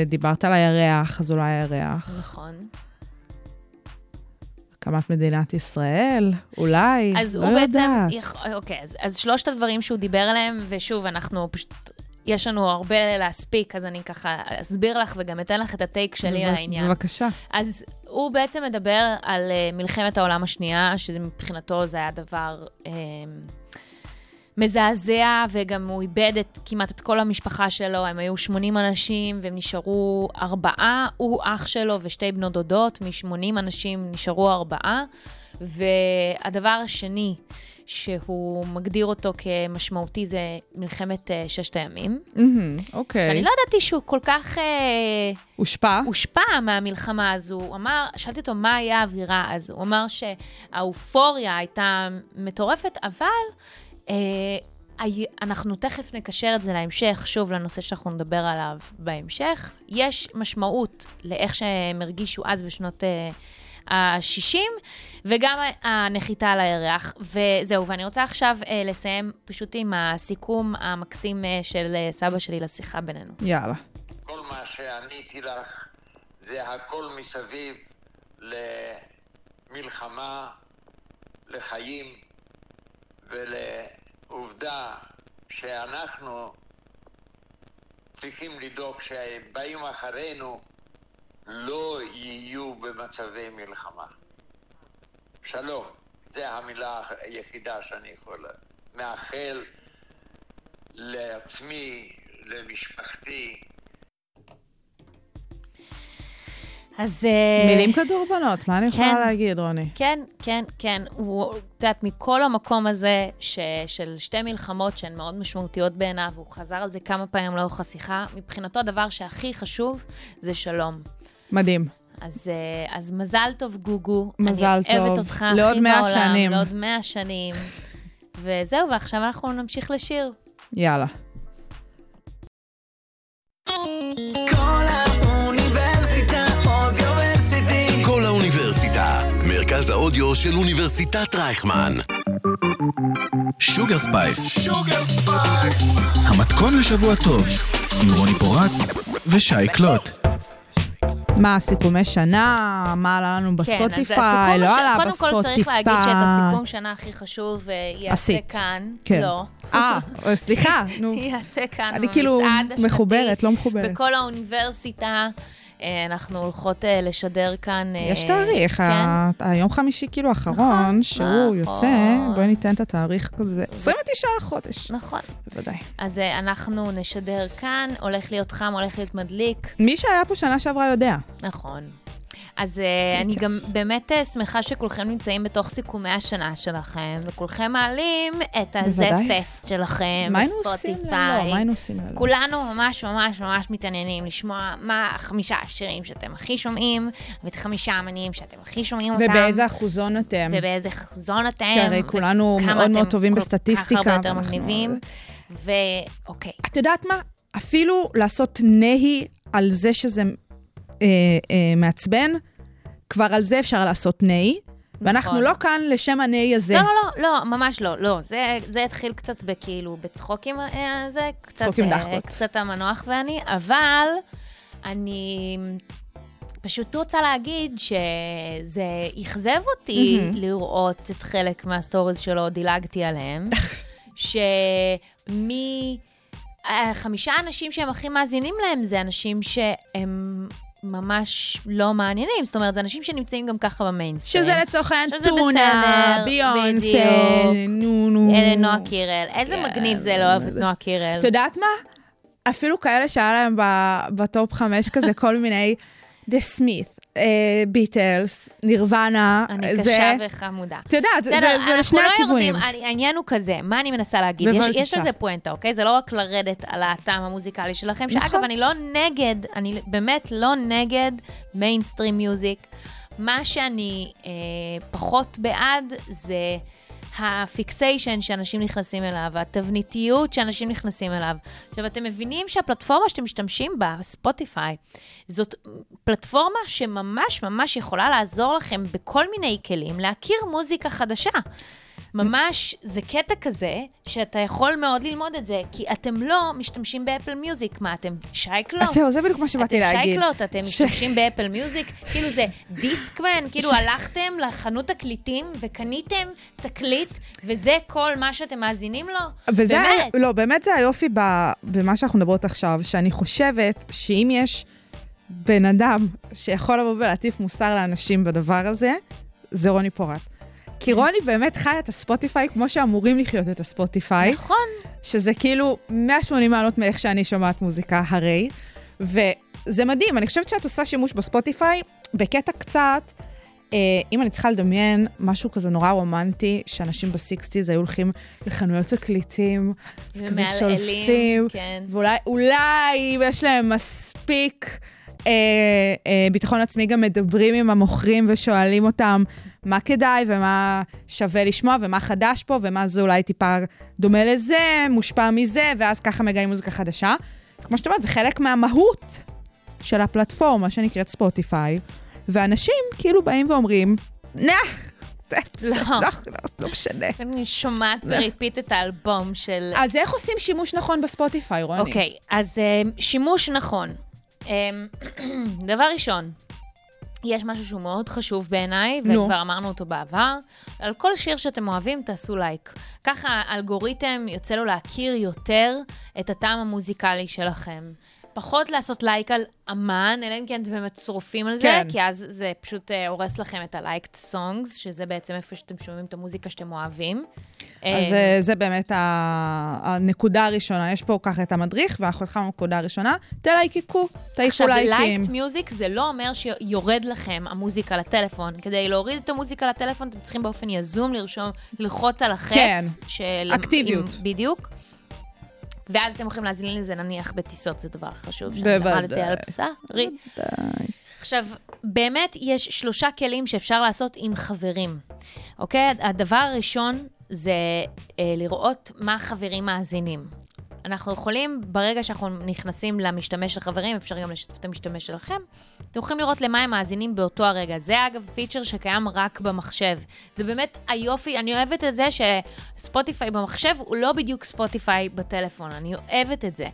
דיברת על הירח, אז אולי הירח. נכון. הקמת מדינת ישראל, אולי, אז לא הוא בעצם, יודעת. יכ... אוקיי, אז, אז שלושת הדברים שהוא דיבר עליהם, ושוב, אנחנו פשוט, יש לנו הרבה להספיק, אז אני ככה אסביר לך וגם אתן לך את הטייק שלי בב- לעניין. בבקשה. אז הוא בעצם מדבר על uh, מלחמת העולם השנייה, שמבחינתו זה היה דבר uh, מזעזע, וגם הוא איבד את, כמעט את כל המשפחה שלו, הם היו 80 אנשים, והם נשארו ארבעה, הוא אח שלו ושתי בנות דודות, מ-80 אנשים נשארו ארבעה. והדבר השני שהוא מגדיר אותו כמשמעותי זה מלחמת uh, ששת הימים. אוקיי. שאני לא ידעתי שהוא כל כך... Uh, הושפע? הושפע מהמלחמה הזו. הוא אמר, שאלתי אותו מה היה האווירה אז. הוא אמר שהאופוריה הייתה מטורפת, אבל אה, אנחנו תכף נקשר את זה להמשך, שוב, לנושא שאנחנו נדבר עליו בהמשך. יש משמעות לאיך שהם הרגישו אז בשנות אה, ה-60, וגם הנחיתה על הירח. וזהו, ואני רוצה עכשיו אה, לסיים פשוט עם הסיכום המקסים אה, של אה, סבא שלי לשיחה בינינו. יאללה. כל מה שעניתי לך זה הכל מסביב למלחמה, לחיים ולעובדה שאנחנו צריכים לדאוג שבאים אחרינו לא יהיו במצבי מלחמה. שלום, זו המילה היחידה שאני יכול מאחל לעצמי, למשפחתי, אז... אה, מילים כדורבנות, מה אני יכולה כן. להגיד, רוני? כן, כן, כן. הוא, את יודעת, מכל המקום הזה ש, של שתי מלחמות שהן מאוד משמעותיות בעיניו, הוא חזר על זה כמה פעמים לאורך השיחה, מבחינתו הדבר שהכי חשוב זה שלום. מדהים. אז, אה, אז מזל טוב, גוגו. מזל אני אוהבת טוב. אותך לעוד הכי 100 בעולם. שנים. לעוד מאה שנים. וזהו, ועכשיו אנחנו נמשיך לשיר. יאללה. האודיו של אוניברסיטת רייכמן. Sugar Space. המתכון לשבוע טוב, עם רוני פורט ושי קלוט. מה, סיכומי שנה? מה עלה לנו בספוטיפיי? כן, הסיכום, לא עלה קודם בספוטיפיי. כל צריך להגיד שאת הסיכום שנה הכי חשוב אה, יעשה. כאן. כן. לא. אה, סליחה, נו. יעשה כאן אני כאילו. מחוברת, לא מחוברת. בכל האוניברסיטה. אה, אנחנו הולכות אה, לשדר כאן... אה, יש תאריך, כן. ה- היום חמישי כאילו האחרון, נכון, שהוא נכון. יוצא, בואי ניתן את התאריך כזה, 29 לחודש, נכון. בוודאי. אז אנחנו נשדר כאן, הולך להיות חם, הולך להיות מדליק. מי שהיה פה שנה שעברה יודע. נכון. אז uh, אני גם באמת uh, שמחה שכולכם נמצאים בתוך סיכומי השנה שלכם, וכולכם מעלים את הזה. פסט שלכם מה היינו עושים ללא? בספוטיפיי. מה היינו עושים ללא? כולנו ממש ממש ממש מתעניינים לשמוע מה החמישה השירים שאתם הכי שומעים, ואת חמישה האמנים שאתם הכי שומעים אותם. ובאיזה אחוזון אתם? ובאיזה חזון אתם. כי הרי כולנו מאוד מאוד אתם טובים כל בסטטיסטיקה, כך הרבה יותר מגניבים. ואוקיי, את יודעת מה? אפילו לעשות נהי על זה שזה אה, אה, מעצבן, כבר על זה אפשר לעשות. ואנחנו נכון. לא כאן לשם הנהי הזה. לא, לא, לא, לא, ממש לא, לא. זה, זה התחיל קצת בכאילו, בצחוקים אה, זה, קצת, צחוק עם אה, דחקות. קצת המנוח ואני, אבל אני פשוט רוצה להגיד שזה אכזב אותי מהמם. לראות את חלק מהסטוריז שלו, דילגתי עליהם, שמי... החמישה אנשים שהם הכי מאזינים להם זה אנשים שהם ממש לא מעניינים. זאת אומרת, זה אנשים שנמצאים גם ככה במיינסטרים. שזה לצורך העניין טונה, ביונסה. נו נו. אלה נועה קירל. איזה כן, מגניב זה לא אוהב את נועה קירל. את יודעת מה? אפילו כאלה שהיה להם ב top חמש כזה כל מיני, The Smiths, ביטלס, נירוונה, אני זה... קשה וחמודה. את יודעת, זה- זה זה לשני לא הכיוונים. יורדים, העניין הוא כזה, מה אני מנסה להגיד? יש-. יש לזה פואנטה, אוקיי? זה לא רק לרדת על הטעם המוזיקלי שלכם, שאגב, נכון. אני לא נגד, אני באמת לא נגד mainstream music. מה שאני אה, פחות בעד זה ה fixation שאנשים נכנסים אליו, התבניתיות שאנשים נכנסים אליו. עכשיו, אתם מבינים שהפלטפורמה שאתם משתמשים בה, ספוטיפיי, זאת פלטפורמה שממש ממש יכולה לעזור לכם בכל מיני כלים להכיר מוזיקה חדשה. ממש, זה קטע כזה, שאתה יכול מאוד ללמוד את זה, כי אתם לא משתמשים באפל מיוזיק. מה, אתם שי קלוט? אז זהו, זה בדיוק מה שבאתי אתם להגיד. שי קלוט, אתם משתמשים באפל מיוזיק, כאילו זה דיסקמן, כאילו הלכתם לחנות תקליטים וקניתם תקליט, וזה כל מה שאתם מאזינים לו? וזה, באמת. לא, באמת זה היופי ב, במה שאנחנו מדברות עכשיו, שאני חושבת שאם יש בן אדם שיכול לבוא ולהטיף מוסר לאנשים בדבר הזה, זה רוני פורט. כי רוני באמת חי את הספוטיפיי כמו שאמורים לחיות את הספוטיפיי, נכון. שזה כאילו 180 מעלות מאיך שאני שומעת מוזיקה, הרי. וזה מדהים, אני חושבת שאת עושה שימוש בספוטיפיי בקטע קצת, אה, אם אני צריכה לדמיין משהו כזה נורא רומנטי, שאנשים בסיקסטיז היו הולכים לחנויות תקליטים, כזה שולפים, כן. ואולי אולי יש להם מספיק אה, אה, ביטחון עצמי, גם מדברים עם המוכרים ושואלים אותם מה כדאי ומה שווה לשמוע ומה חדש פה ומה זה אולי טיפה דומה לזה, מושפע מזה, ואז ככה מגלים מוזיקה חדשה. כמו שאת אומרת, זה חלק מהמהות של הפלטפורמה שנקראת ספוטיפיי, ואנשים כאילו באים ואומרים, נח, לא. לא, לא, לא משנה. אני שומעת ב repeat את האלבום של... אז איך עושים שימוש נכון בספוטיפיי, רוני? אוקיי, אז אה, שימוש נכון. אה, דבר ראשון, יש משהו שהוא מאוד חשוב בעיניי. וכבר אמרנו אותו בעבר, על כל שיר שאתם אוהבים, תעשו לייק. ככה האלגוריתם יוצא לו להכיר יותר את הטעם המוזיקלי שלכם. פחות לעשות לייק על אמן, אלא אם כן אתם באמת שורפים על זה, כן. כי אז זה פשוט אה, הורס לכם את ה-liked songs, שזה בעצם איפה שאתם שומעים את המוזיקה שאתם אוהבים. אז אה, זה באמת הנקודה הראשונה. יש פה ככה את המדריך, ואנחנו התחלנו בנקודה הראשונה. תלייקקו, תעיפו עכשיו, לייקים. light music זה לא אומר שיורד לכם המוזיקה לטלפון. כדי להוריד את המוזיקה לטלפון, אתם צריכים באופן יזום לרשום, ללחוץ על החץ. כן. של... אקטיביות. עם- בדיוק. ואז אתם יכולים להזין לזה נניח בטיסות, זה דבר חשוב. בוודאי. על בשרי. עכשיו, באמת יש שלושה כלים שאפשר לעשות עם חברים, אוקיי? הדבר הראשון זה אה, לראות מה חברים מאזינים. אנחנו יכולים, ברגע שאנחנו נכנסים למשתמש של חברים, אפשר גם לשתף את המשתמש שלכם, אתם יכולים לראות למה הם מאזינים באותו הרגע. זה אגב פיצ'ר שקיים רק במחשב. זה באמת היופי, אני אוהבת את זה שספוטיפיי במחשב הוא לא בדיוק ספוטיפיי בטלפון, אני אוהבת את זה.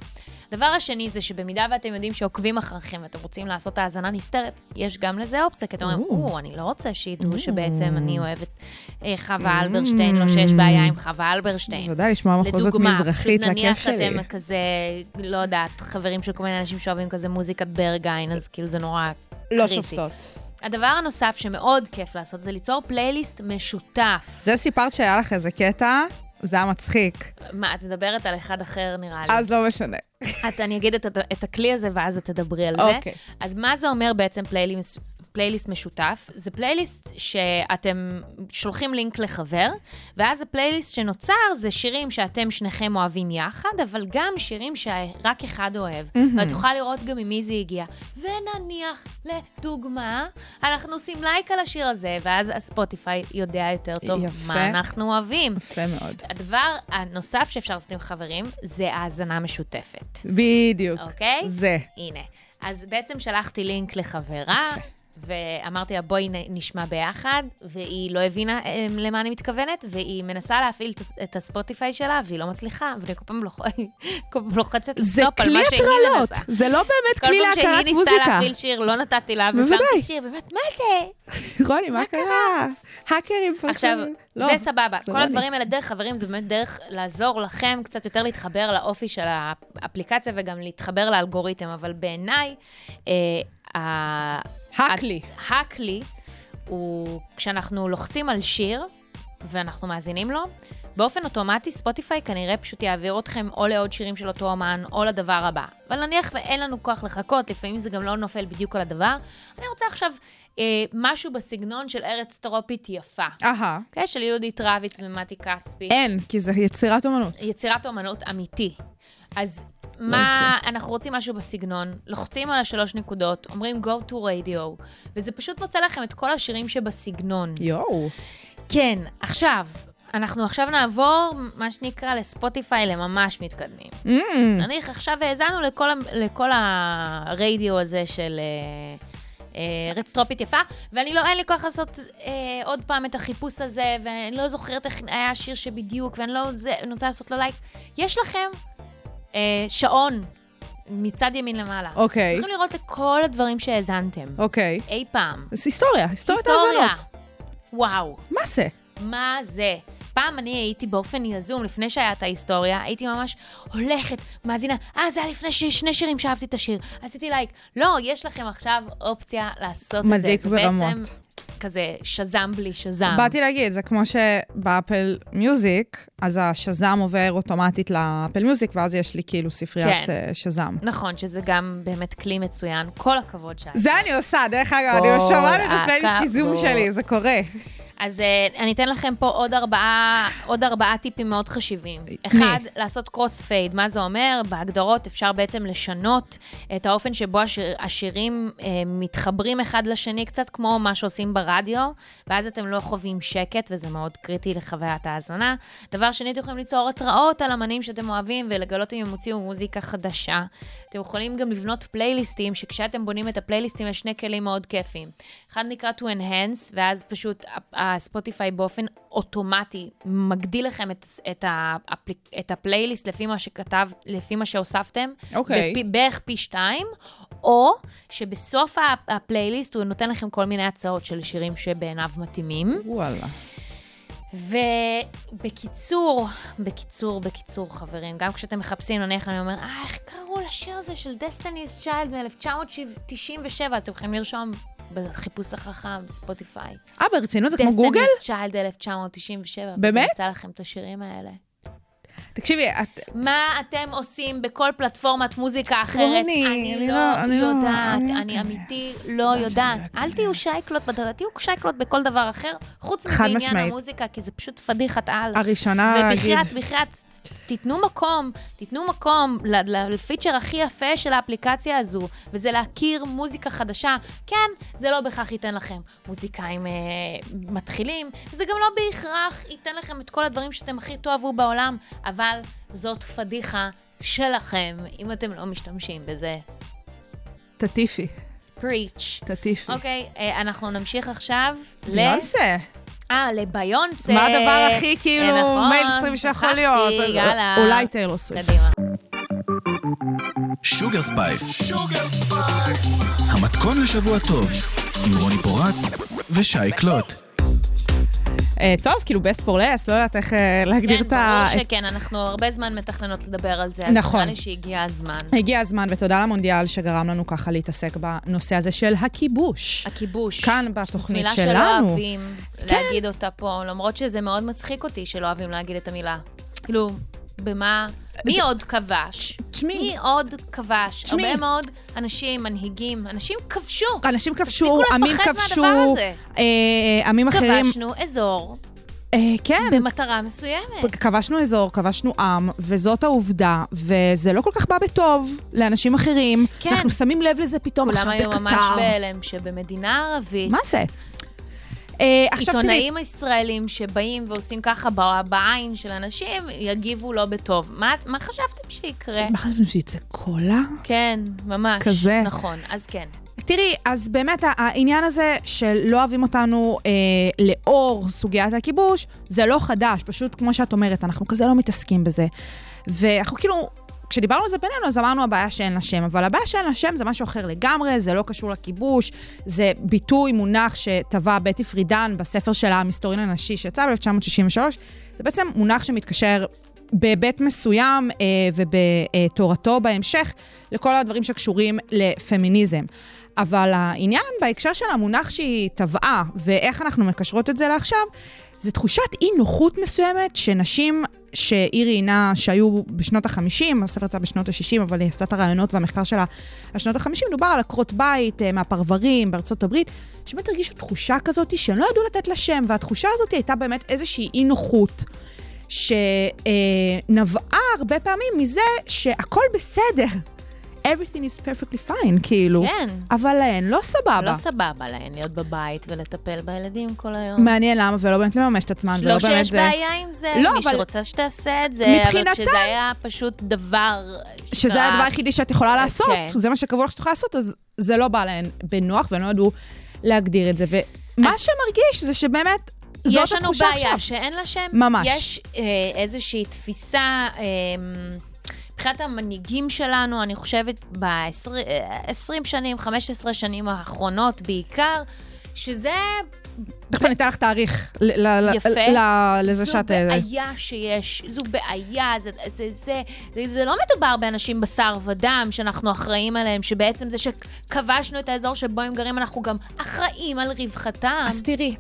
דבר השני זה שבמידה ואתם יודעים שעוקבים אחריכם ואתם רוצים לעשות האזנה נסתרת, יש גם לזה אופציה, כי אתם אומרים, או, אני לא רוצה שידעו שבעצם אני אוהבת אה, חווה אלברשטיין, לא שיש בעיה עם חווה אלברשטיין. בוודאי, לשמוע מחוזות מזרחית לכיף נניח שלי. אתם כזה, לא יודעת, חברים של כל מיני אנשים שאוהבים כזה מוזיקת ברגיין, אז כאילו זה נורא לא קריטי. שופטות. הדבר הנוסף שמאוד כיף לעשות זה ליצור פלייליסט משותף. זה סיפרת שהיה לך איזה קטע, זה היה מצחיק. מה, את מדברת על אחד אחר נראה לי. אז לא משנה. את, אני אגיד את, את הכלי הזה ואז את תדברי על זה. אוקיי. אז מה זה אומר בעצם פלייליסט, פלייליסט משותף? זה פלייליסט שאתם שולחים לינק לחבר, ואז הפלייליסט שנוצר זה שירים שאתם שניכם אוהבים יחד, אבל גם שירים שרק אחד אוהב. ואת יכולה לראות גם ממי זה הגיע. ונניח, לדוגמה, אנחנו עושים לייק על השיר הזה, ואז הספוטיפיי יודע יותר טוב יפה. מה אנחנו אוהבים. יפה מאוד. הדבר הנוסף שאפשר לעשות עם חברים, זה האזנה משותפת. בדיוק. אוקיי? זה. הנה. אז בעצם שלחתי לינק לחברה, ואמרתי לה, בואי נשמע ביחד, והיא לא הבינה אה, למה אני מתכוונת, והיא מנסה להפעיל את, הספוטיפיי שלה, והיא לא מצליחה, ואני כל פעם, לוח... כל פעם לוחצת זה סטופ על כלי מה שהיא הטרלות, מנסה. זה לא באמת כל כלי פעם שהיא ניסתה מוזיקה. להפעיל שיר, לא נתתי לה. ושמתי שיר, באמת, מה זה? רוני, מה קרה? האקרים פה עכשיו, לא, זה סבבה. זה כל לא הדברים האלה דרך חברים, זה באמת דרך לעזור לכם קצת יותר להתחבר לאופי של האפליקציה וגם להתחבר לאלגוריתם, אבל בעיניי, אה, הכלי. הכלי הוא כשאנחנו לוחצים על שיר ואנחנו מאזינים לו, באופן אוטומטי ספוטיפיי כנראה פשוט יעביר אתכם או לעוד שירים של אותו אמן או לדבר הבא. אבל נניח ואין לנו כוח לחכות, לפעמים זה גם לא נופל בדיוק על הדבר. אני רוצה עכשיו אה, משהו בסגנון של ארץ טרופית יפה. אהה. אוקיי? של יהודית רביץ ומתי כספי. אין, כי זה יצירת אומנות. יצירת אומנות אמיתי. אז מה, אנחנו רוצים משהו בסגנון, לוחצים על השלוש נקודות, אומרים go to radio, וזה פשוט מוצא לכם את כל השירים שבסגנון. יואו. כן, עכשיו, אנחנו עכשיו נעבור, מה שנקרא, לספוטיפיי לממש מתקדמים. Mm, נניח עכשיו האזנו לכל, לכל הרדיו הזה של אה, אה, ארץ טרופית יפה, ואני לא, אין לי כוח לעשות אה, עוד פעם את החיפוש הזה, ואני לא זוכרת איך היה השיר שבדיוק, ואני לא, זה, אני רוצה לעשות לו לייק. יש לכם אה, שעון מצד ימין למעלה. אוקיי. אתם יכולים לראות את כל הדברים שהאזנתם. אוקיי. אי פעם. זה היסטוריה, היסטוריה. האזנות. וואו. מה זה? מה זה? פעם אני הייתי באופן יזום, לפני שהיה את ההיסטוריה, הייתי ממש הולכת, מאזינה, אה, זה היה לפני. שני שירים שאהבתי את השיר, עשיתי לייק. לא, יש לכם עכשיו אופציה לעשות את זה. מדליק ברמות. בעצם כזה שזם בלי שזם. באתי להגיד, זה כמו שבאפל מיוזיק, אז השזם עובר אוטומטית לאפל מיוזיק, ואז יש לי כאילו ספריית כן. אה, שזם. נכון, שזה גם באמת כלי מצוין. כל הכבוד שי. זה אני עושה, דרך אגב, אני שומעת את הפלייליסט שיזום. שלי, זה קורה. אז uh, אני אתן לכם פה עוד ארבעה, עוד ארבעה טיפים מאוד חשובים. אחד, לעשות קרוס פייד. מה זה אומר? בהגדרות אפשר בעצם לשנות את האופן שבו השיר, השירים uh, מתחברים אחד לשני, קצת כמו מה שעושים ברדיו, ואז אתם לא חווים שקט, וזה מאוד קריטי לחוויית ההאזנה. דבר שני, אתם יכולים ליצור התראות על אמנים שאתם אוהבים, ולגלות אם הם הוציאו מוזיקה חדשה. אתם יכולים גם לבנות פלייליסטים, שכשאתם בונים את הפלייליסטים יש שני כלים מאוד כיפיים. אחד נקרא to enhance, ואז פשוט הספוטיפיי באופן אוטומטי מגדיל לכם את, את, האפליק, את הפלייליסט לפי מה שכתב, לפי מה שהוספתם. אוקיי. בפי, בערך פי שתיים, או שבסוף הפלייליסט הוא נותן לכם כל מיני הצעות של שירים שבעיניו מתאימים. וואלה. ובקיצור, בקיצור, בקיצור, חברים, גם כשאתם מחפשים, נניח אני אומר, אה, איך קראו לשיר הזה של דסטיניס צ'יילד מ-1997, אז אתם יכולים לרשום בחיפוש החכם, ספוטיפיי. אה, ברצינות זה כמו גוגל? דסטיניס צ'יילד 1997. וזה באמת? ימצא לכם את השירים האלה. תקשיבי, את... מה אתם עושים בכל פלטפורמת מוזיקה אחרת? רוני, אני אני לא לא- אני לא- יודעת, אני לא אני. אמיתי לא שאני יודעת. לא אל תהיו בדבר, תהיו שייקלוט בכל דבר אחר, חוץ מבעניין. המוזיקה, כי זה פשוט פדיחת על. הראשונה להגיד... ובחייאת, בחייאת, תיתנו מקום, תיתנו מקום לפיצ'ר הכי יפה של האפליקציה הזו, וזה להכיר מוזיקה חדשה. כן, זה לא בהכרח ייתן לכם מוזיקאים אה, מתחילים, זה גם לא בהכרח ייתן לכם את כל הדברים שאתם הכי תאהבו בעולם, אבל זאת פדיחה שלכם, אם אתם לא משתמשים בזה. תטיפי, preach. תטיפי. אוקיי, אה, אנחנו נמשיך עכשיו ל... ביונסה. אה, לביונסה. מה הדבר הכי אה, כאילו נכון, מיינסטרים שיכול שכחתי, להיות? אז יאללה. אולי טיילור סוויפט. קדימה. Sugar Space. המתכון לשבוע טוב, עם רוני פורט ושי קלוט. אה, טוב, כאילו best for last, לא יודעת איך אה, להגדיר כן, את ה... ברור את- שכן, אנחנו הרבה זמן מתכננות לדבר על זה. נכון. אז נראה לי שהגיע הזמן. הגיע הזמן, ותודה למונדיאל שגרם לנו ככה להתעסק בנושא הזה של הכיבוש. הכיבוש. כאן בתוכנית זו מילה שלא שלנו. אוהבים כן. להגיד אותה פה, למרות שזה מאוד מצחיק אותי שלא אוהבים להגיד את המילה. כאילו, במה... מי זה- עוד כבש? תשמעי, מי עוד כבש? תשמעי. הרבה מאוד אנשים, מנהיגים, אנשים כבשו. אנשים כבשו, תפסיקו עמים לפחד כבשו, מהדבר הזה. אה, עמים אחרים. כבשנו אזור אה, כן. במטרה מסוימת. כבשנו אזור, כבשנו עם, וזאת העובדה, וזה לא כל כך בא בטוב לאנשים אחרים. כן. אנחנו שמים לב לזה פתאום כולם עכשיו היו בקטר. ממש בהלם שבמדינה ערבית, מה זה? אה, עכשיו תראי, עיתונאים ישראלים שבאים ועושים ככה בע- בעין של אנשים, יגיבו לא בטוב. מה, מה חשבתם שיקרה? מה חשבתם שיצא קולה? כן, ממש. כזה. נכון, אז כן. תראי, אז באמת העניין הזה שלא אוהבים אותנו אה, לאור סוגיית הכיבוש, זה לא חדש, פשוט כמו שאת אומרת, אנחנו כזה לא מתעסקים בזה. ואנחנו כאילו, כשדיברנו על זה בינינו, אז אמרנו הבעיה שאין לה שם, אבל הבעיה שאין לה שם זה משהו אחר לגמרי, זה לא קשור לכיבוש, זה ביטוי, מונח שטבע בטי פרידן בספר שלה, המסתורין הנשי, שיצא ב-1963. זה בעצם מונח שמתקשר בהיבט מסוים אה, ובתורתו בהמשך לכל הדברים שקשורים לפמיניזם. אבל העניין בהקשר של המונח שהיא טבעה ואיך אנחנו מקשרות את זה לעכשיו, זה תחושת אי נוחות מסוימת שנשים שהיא ראיינה שהיו בשנות ה-50, הספר יצא בשנות ה-60, אבל היא עשתה את הרעיונות והמחקר שלה בשנות ה-50, מדובר על עקרות בית אה, מהפרברים בארצות הברית, שבאמת הרגישו תחושה כזאת שהם לא ידעו לתת לה שם, והתחושה הזאת הייתה באמת איזושהי אי נוחות. שנבעה הרבה פעמים מזה שהכל בסדר. Everything is perfectly fine, כאילו. כן. אבל להן לא סבבה. לא סבבה להן להיות בבית ולטפל בילדים כל היום. מעניין למה, ולא באמת לממש את עצמן, ולא לא באמת שיש זה... בעיה עם זה, לא, מי אבל- שרוצה שתעשה את זה, אבל מבחינתן- כשזה היה פשוט דבר שזה שקרה- הדבר היחידי שאת יכולה לעשות, כן. זה מה שקבעו לך שאת יכולה לעשות, אז זה לא בא להן בנוח, והן לא ידעו להגדיר את זה. ומה אז- שמרגיש זה שבאמת, זאת יש לנו בעיה. שאין לה שם. ממש. יש אה, איזושהי תפיסה, אה, מבחינת המנהיגים שלנו, אני חושבת ב-20 שנים, 15 שנים האחרונות בעיקר, שזה תכף אני אתן לך תאריך יפה. לזה זו שאת... אה, בעיה שיש, זו בעיה, זה, זה, זה, זה, זה לא מדובר באנשים בשר ודם שאנחנו אחראים עליהם, שבעצם זה שכבשנו את האזור שבו הם גרים, אנחנו גם אחראים על רווחתם. אז תראי,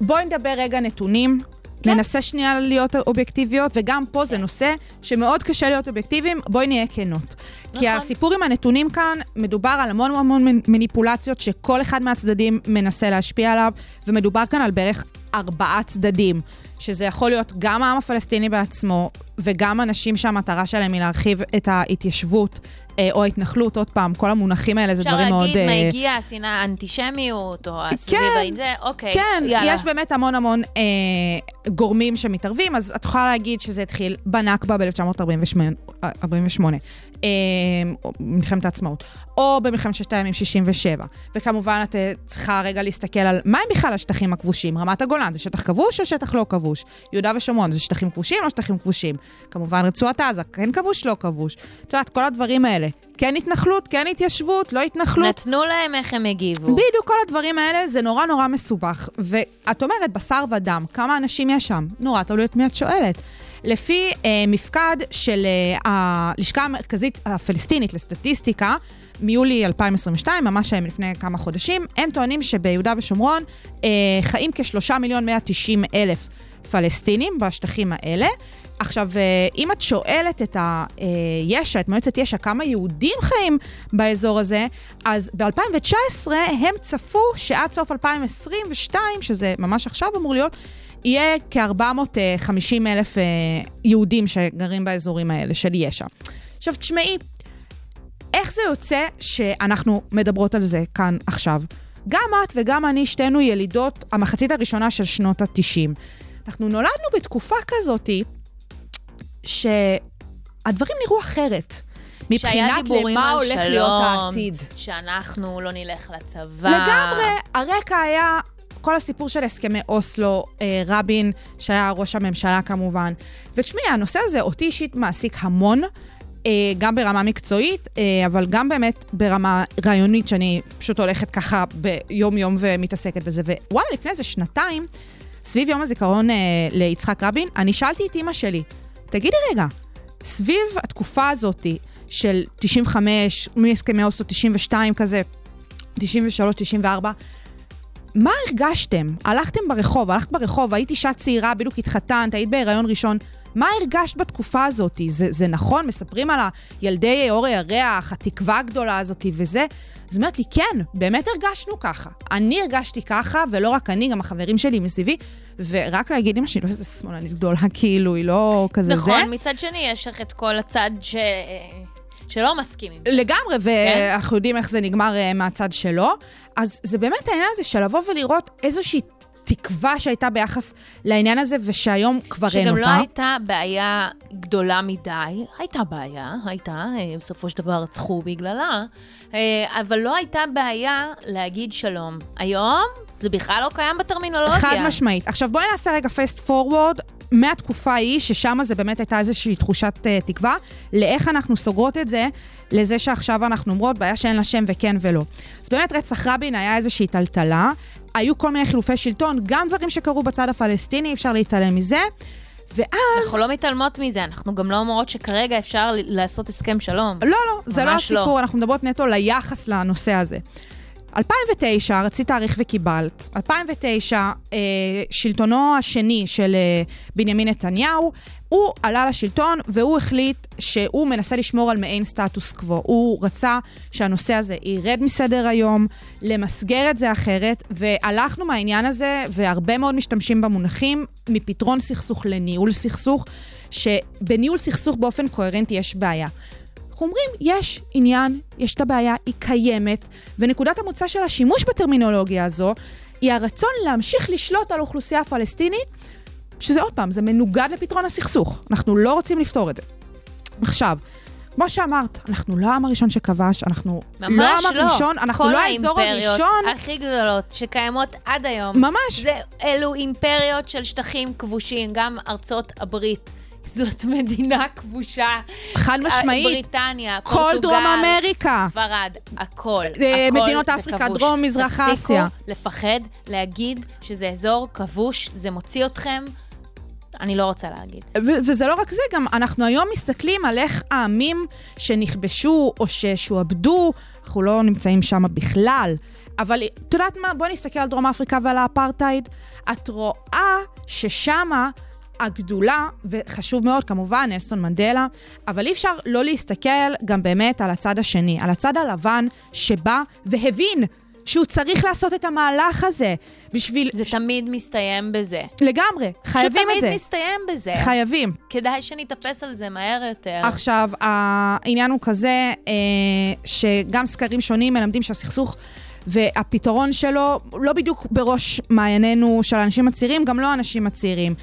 בואי נדבר רגע נתונים. כן. ננסה שנייה להיות אובייקטיביות, וגם פה זה נושא שמאוד קשה להיות אובייקטיביים, בואי נהיה כנות. כי נכון. הסיפור עם הנתונים כאן, מדובר על המון המון מניפולציות שכל אחד מהצדדים מנסה להשפיע עליו, ומדובר כאן על בערך ארבעה צדדים, שזה יכול להיות גם העם הפלסטיני בעצמו, וגם אנשים שהמטרה שלהם היא להרחיב את ההתיישבות. אה, או ההתנחלות, עוד פעם, כל המונחים האלה זה דברים מאוד... אפשר להגיד אה, מה הגיע, השנאה, האנטישמיות, או הסביב כן, זה, אוקיי, כן, יאללה. יש באמת המון המון אה, גורמים שמתערבים, אז את יכולה להגיד שזה התחיל בנכבה ב-1948, אה, או מלחמת העצמאות, או במלחמת ששת הימים 67. וכמובן, את אה, צריכה רגע להסתכל על מה הם בכלל השטחים הכבושים. רמת הגולן זה שטח כבוש או שטח לא כבוש? יהודה ושומרון זה שטחים כבושים או שטחים כבושים? כמובן, רצועת עזה, כן כבוש, לא כבוש. את יודעת, כל הדברים האלה. כן התנחלות, כן התיישבות, לא התנחלות. נתנו להם איך הם הגיבו. בדיוק כל הדברים האלה זה נורא נורא מסובך. ואת אומרת, בשר ודם, כמה אנשים יש שם? נורא תלוי את מי את שואלת. לפי אה, מפקד של אה, הלשכה המרכזית הפלסטינית לסטטיסטיקה, מיולי 2022, ממש אה, לפני כמה חודשים, הם טוענים שביהודה ושומרון אה, חיים כשלושה מיליון 190 אלף פלסטינים בשטחים האלה. עכשיו, אה, אם את שואלת את היש"ע, את מועצת יש"ע, כמה יהודים חיים באזור הזה, אז ב-2019 הם צפו שעד סוף 2022, שזה ממש עכשיו אמור להיות, יהיה כ-450 אלף אה, יהודים שגרים באזורים האלה של יש"ע. עכשיו, תשמעי, איך זה יוצא שאנחנו מדברות על זה כאן עכשיו? גם את וגם אני, שתינו ילידות המחצית הראשונה של שנות ה-90. אנחנו נולדנו בתקופה כזאתי, שהדברים נראו אחרת. מבחינת למה הולך שלום, להיות העתיד. שאנחנו לא נלך לצבא. לגמרי, הרקע היה כל הסיפור של הסכמי אוסלו, אה, רבין, שהיה ראש הממשלה כמובן. ותשמעי, הנושא הזה אותי אישית מעסיק המון, אה, גם ברמה מקצועית, אה, אבל גם באמת ברמה רעיונית, שאני פשוט הולכת ככה ביום-יום ומתעסקת בזה. ווואלה, לפני איזה שנתיים, סביב יום הזיכרון אה, ליצחק רבין, אני שאלתי את אימא שלי, תגידי רגע, סביב התקופה הזאת של 95, מהסכמי אוסלו 92 כזה, 93, 94, מה הרגשתם? הלכתם ברחוב, הלכת ברחוב, היית אישה צעירה, בדיוק התחתנת, היית בהיריון ראשון. מה הרגשת בתקופה הזאת? זה, זה נכון? מספרים על הילדי אור הירח, התקווה הגדולה הזאת וזה. אז אומרת לי, כן, באמת הרגשנו ככה. אני הרגשתי ככה, ולא רק אני, גם החברים שלי מסביבי. ורק להגיד אמא שלי, לא איזה שמאלנית גדולה, כאילו, היא לא כזה נכון, זה. מצד שני, יש לך את כל הצד ש... שלא מסכים עם זה. לגמרי, ואנחנו יודעים איך זה נגמר uh, מהצד שלו. אז זה באמת העניין הזה של לבוא ולראות איזושהי תקווה שהייתה ביחס לעניין הזה, ושהיום כבר אין שגם אותה. לא הייתה בעיה גדולה מדי, הייתה בעיה, הייתה, אה, בסופו של דבר רצחו בגללה, אה, אבל לא הייתה בעיה להגיד שלום. היום זה בכלל לא קיים בטרמינולוגיה. חד משמעית. עכשיו בואי נעשה רגע פייסט פורוורד מהתקופה ההיא, ששם זה באמת הייתה איזושהי תחושת uh, תקווה, לאיך אנחנו סוגרות את זה, לזה שעכשיו אנחנו אומרות, בעיה שאין לה שם וכן ולא. אז באמת רצח רבין היה איזושהי טלטלה, היו כל מיני חילופי שלטון, גם דברים שקרו בצד הפלסטיני, אפשר להתעלם מזה. ואז... אנחנו לא מתעלמות מזה, אנחנו גם לא אומרות שכרגע אפשר לעשות הסכם שלום. לא, לא, זה לא לא. הסיפור, אנחנו מדברות נטו ליחס לנושא הזה. 2009, רצית תאריך וקיבלת. 2009, אה, שלטונו השני של אה, בנימין נתניהו, הוא עלה לשלטון והוא החליט שהוא מנסה לשמור על מעין סטטוס קוו. הוא רצה שהנושא הזה ירד מסדר היום, למסגר את זה אחרת, והלכנו מהעניין הזה, והרבה מאוד משתמשים במונחים, מפתרון סכסוך לניהול סכסוך, שבניהול סכסוך באופן קוהרנטי יש בעיה. אנחנו אומרים, יש עניין, יש את הבעיה, היא קיימת, ונקודת המוצא של השימוש בטרמינולוגיה הזו, היא הרצון להמשיך לשלוט על האוכלוסייה הפלסטינית, שזה עוד פעם, זה מנוגד לפתרון הסכסוך. אנחנו לא רוצים לפתור את זה. עכשיו, כמו שאמרת, אנחנו לא העם הראשון שכבש, אנחנו לא העם לא. הראשון, אנחנו כל לא האזור האימפריות הראשון. הכי גדולות שקיימות עד היום. ממש. זה, אלו אימפריות של שטחים כבושים, גם ארצות הברית. זאת מדינה כבושה. חד משמעית. בריטניה, כל פורטוגל, דרום אמריקה. ספרד, הכל. אה, הכל מדינות אפריקה. דרום, מזרח אסיה. תפסיקו לפחד להגיד שזה אזור כבוש, זה מוציא אתכם. אני לא רוצה להגיד. ו- וזה לא רק זה, גם אנחנו היום מסתכלים על איך העמים שנכבשו או ששועבדו, אנחנו לא נמצאים שם בכלל. אבל את יודעת מה? בואי נסתכל על דרום אפריקה ועל האפרטהייד. את רואה ששמה הגדולה, וחשוב מאוד כמובן, נלסון מנדלה, אבל אי אפשר לא להסתכל גם באמת על הצד השני, על הצד הלבן שבא והבין שהוא צריך לעשות את המהלך הזה בשביל... זה תמיד מסתיים בזה. לגמרי, חייבים את זה. שתמיד מסתיים בזה. חייבים. כדאי שנתאפס על זה מהר יותר. עכשיו, העניין הוא כזה, אה, שגם סקרים שונים מלמדים שהסכסוך והפתרון שלו לא בדיוק בראש מעיינינו של האנשים הצעירים, גם לא האנשים הצעירים.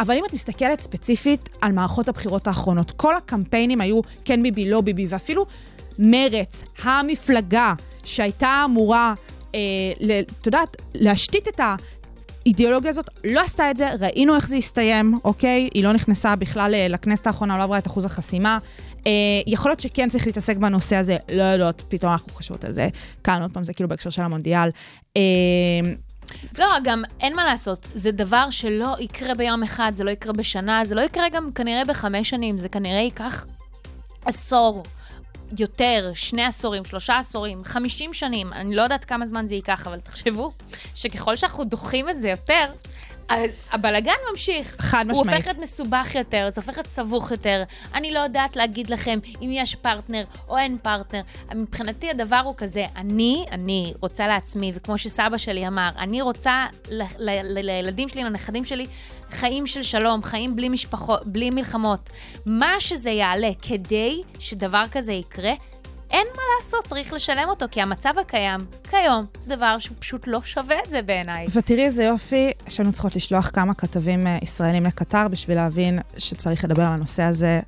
אבל אם את מסתכלת ספציפית על מערכות הבחירות האחרונות, כל הקמפיינים היו כן ביבי, לא ביבי, ואפילו מרץ, המפלגה שהייתה אמורה, אה, ל- את יודעת, להשתית את ה... האידיאולוגיה הזאת לא עשתה את זה, ראינו איך זה הסתיים, אוקיי? היא לא נכנסה בכלל אה, לכנסת האחרונה, לא עברה את אחוז החסימה. אה, יכול להיות שכן צריך להתעסק בנושא הזה, לא יודעת, פתאום אנחנו חושבות על זה. כאן עוד פעם, זה כאילו בהקשר של המונדיאל. אה, לא, גם אין מה לעשות, זה דבר שלא יקרה ביום אחד, זה לא יקרה בשנה, זה לא יקרה גם כנראה בחמש שנים, זה כנראה ייקח עשור, יותר, שני עשורים, שלושה עשורים, חמישים שנים, אני לא יודעת כמה זמן זה ייקח, אבל תחשבו שככל שאנחנו דוחים את זה יותר, הבלגן ממשיך. חד הוא משמעית. הופך להיות מסובך יותר, זה הופך להיות סבוך יותר. אני לא יודעת להגיד לכם אם יש פרטנר או אין פרטנר. מבחינתי הדבר הוא כזה, אני, אני רוצה לעצמי, וכמו שסבא שלי אמר, אני רוצה לילדים שלי, לנכדים שלי, חיים של שלום, חיים בלי משפחות, בלי מלחמות. מה שזה יעלה כדי שדבר כזה יקרה, אין מה לעשות, צריך לשלם אותו, כי המצב הקיים כיום זה דבר שהוא פשוט לא שווה את זה בעיניי. ותראי איזה יופי שהיינו צריכות לשלוח כמה כתבים אה, ישראלים לקטר בשביל להבין שצריך לדבר על הנושא הזה,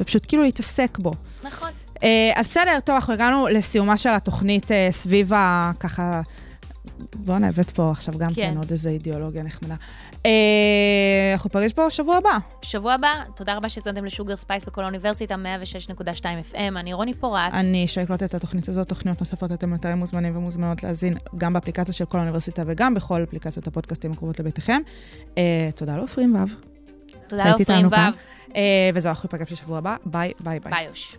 ופשוט כאילו להתעסק בו. נכון. אה, אז בסדר, טוב, אנחנו הגענו לסיומה של התוכנית אה, סביב ה... ככה... בוא'נה, הבאת פה עכשיו גם כן. כן עוד איזה אידיאולוגיה נחמדה. אה, אנחנו ניפגש פה בשבוע הבא. שבוע הבא, תודה רבה שהאזנתם ל Sugar Space בקול האוניברסיטה, 106.2 FM, אני רוני פורט. אני שאקלוט את התוכנית הזאת, תוכניות נוספות אתם יותר מוזמנים ומוזמנות להאזין גם באפליקציה של קול האוניברסיטה וגם בכל אפליקציות הפודקאסטים הקרובות לביתכם. אה, תודה לעופרים ו'. תודה לעופרים איתנו כאן. ו', אה, וזהו, אנחנו ניפגש בשבוע הבא. ביי, ביי, ביי. ביי יוש.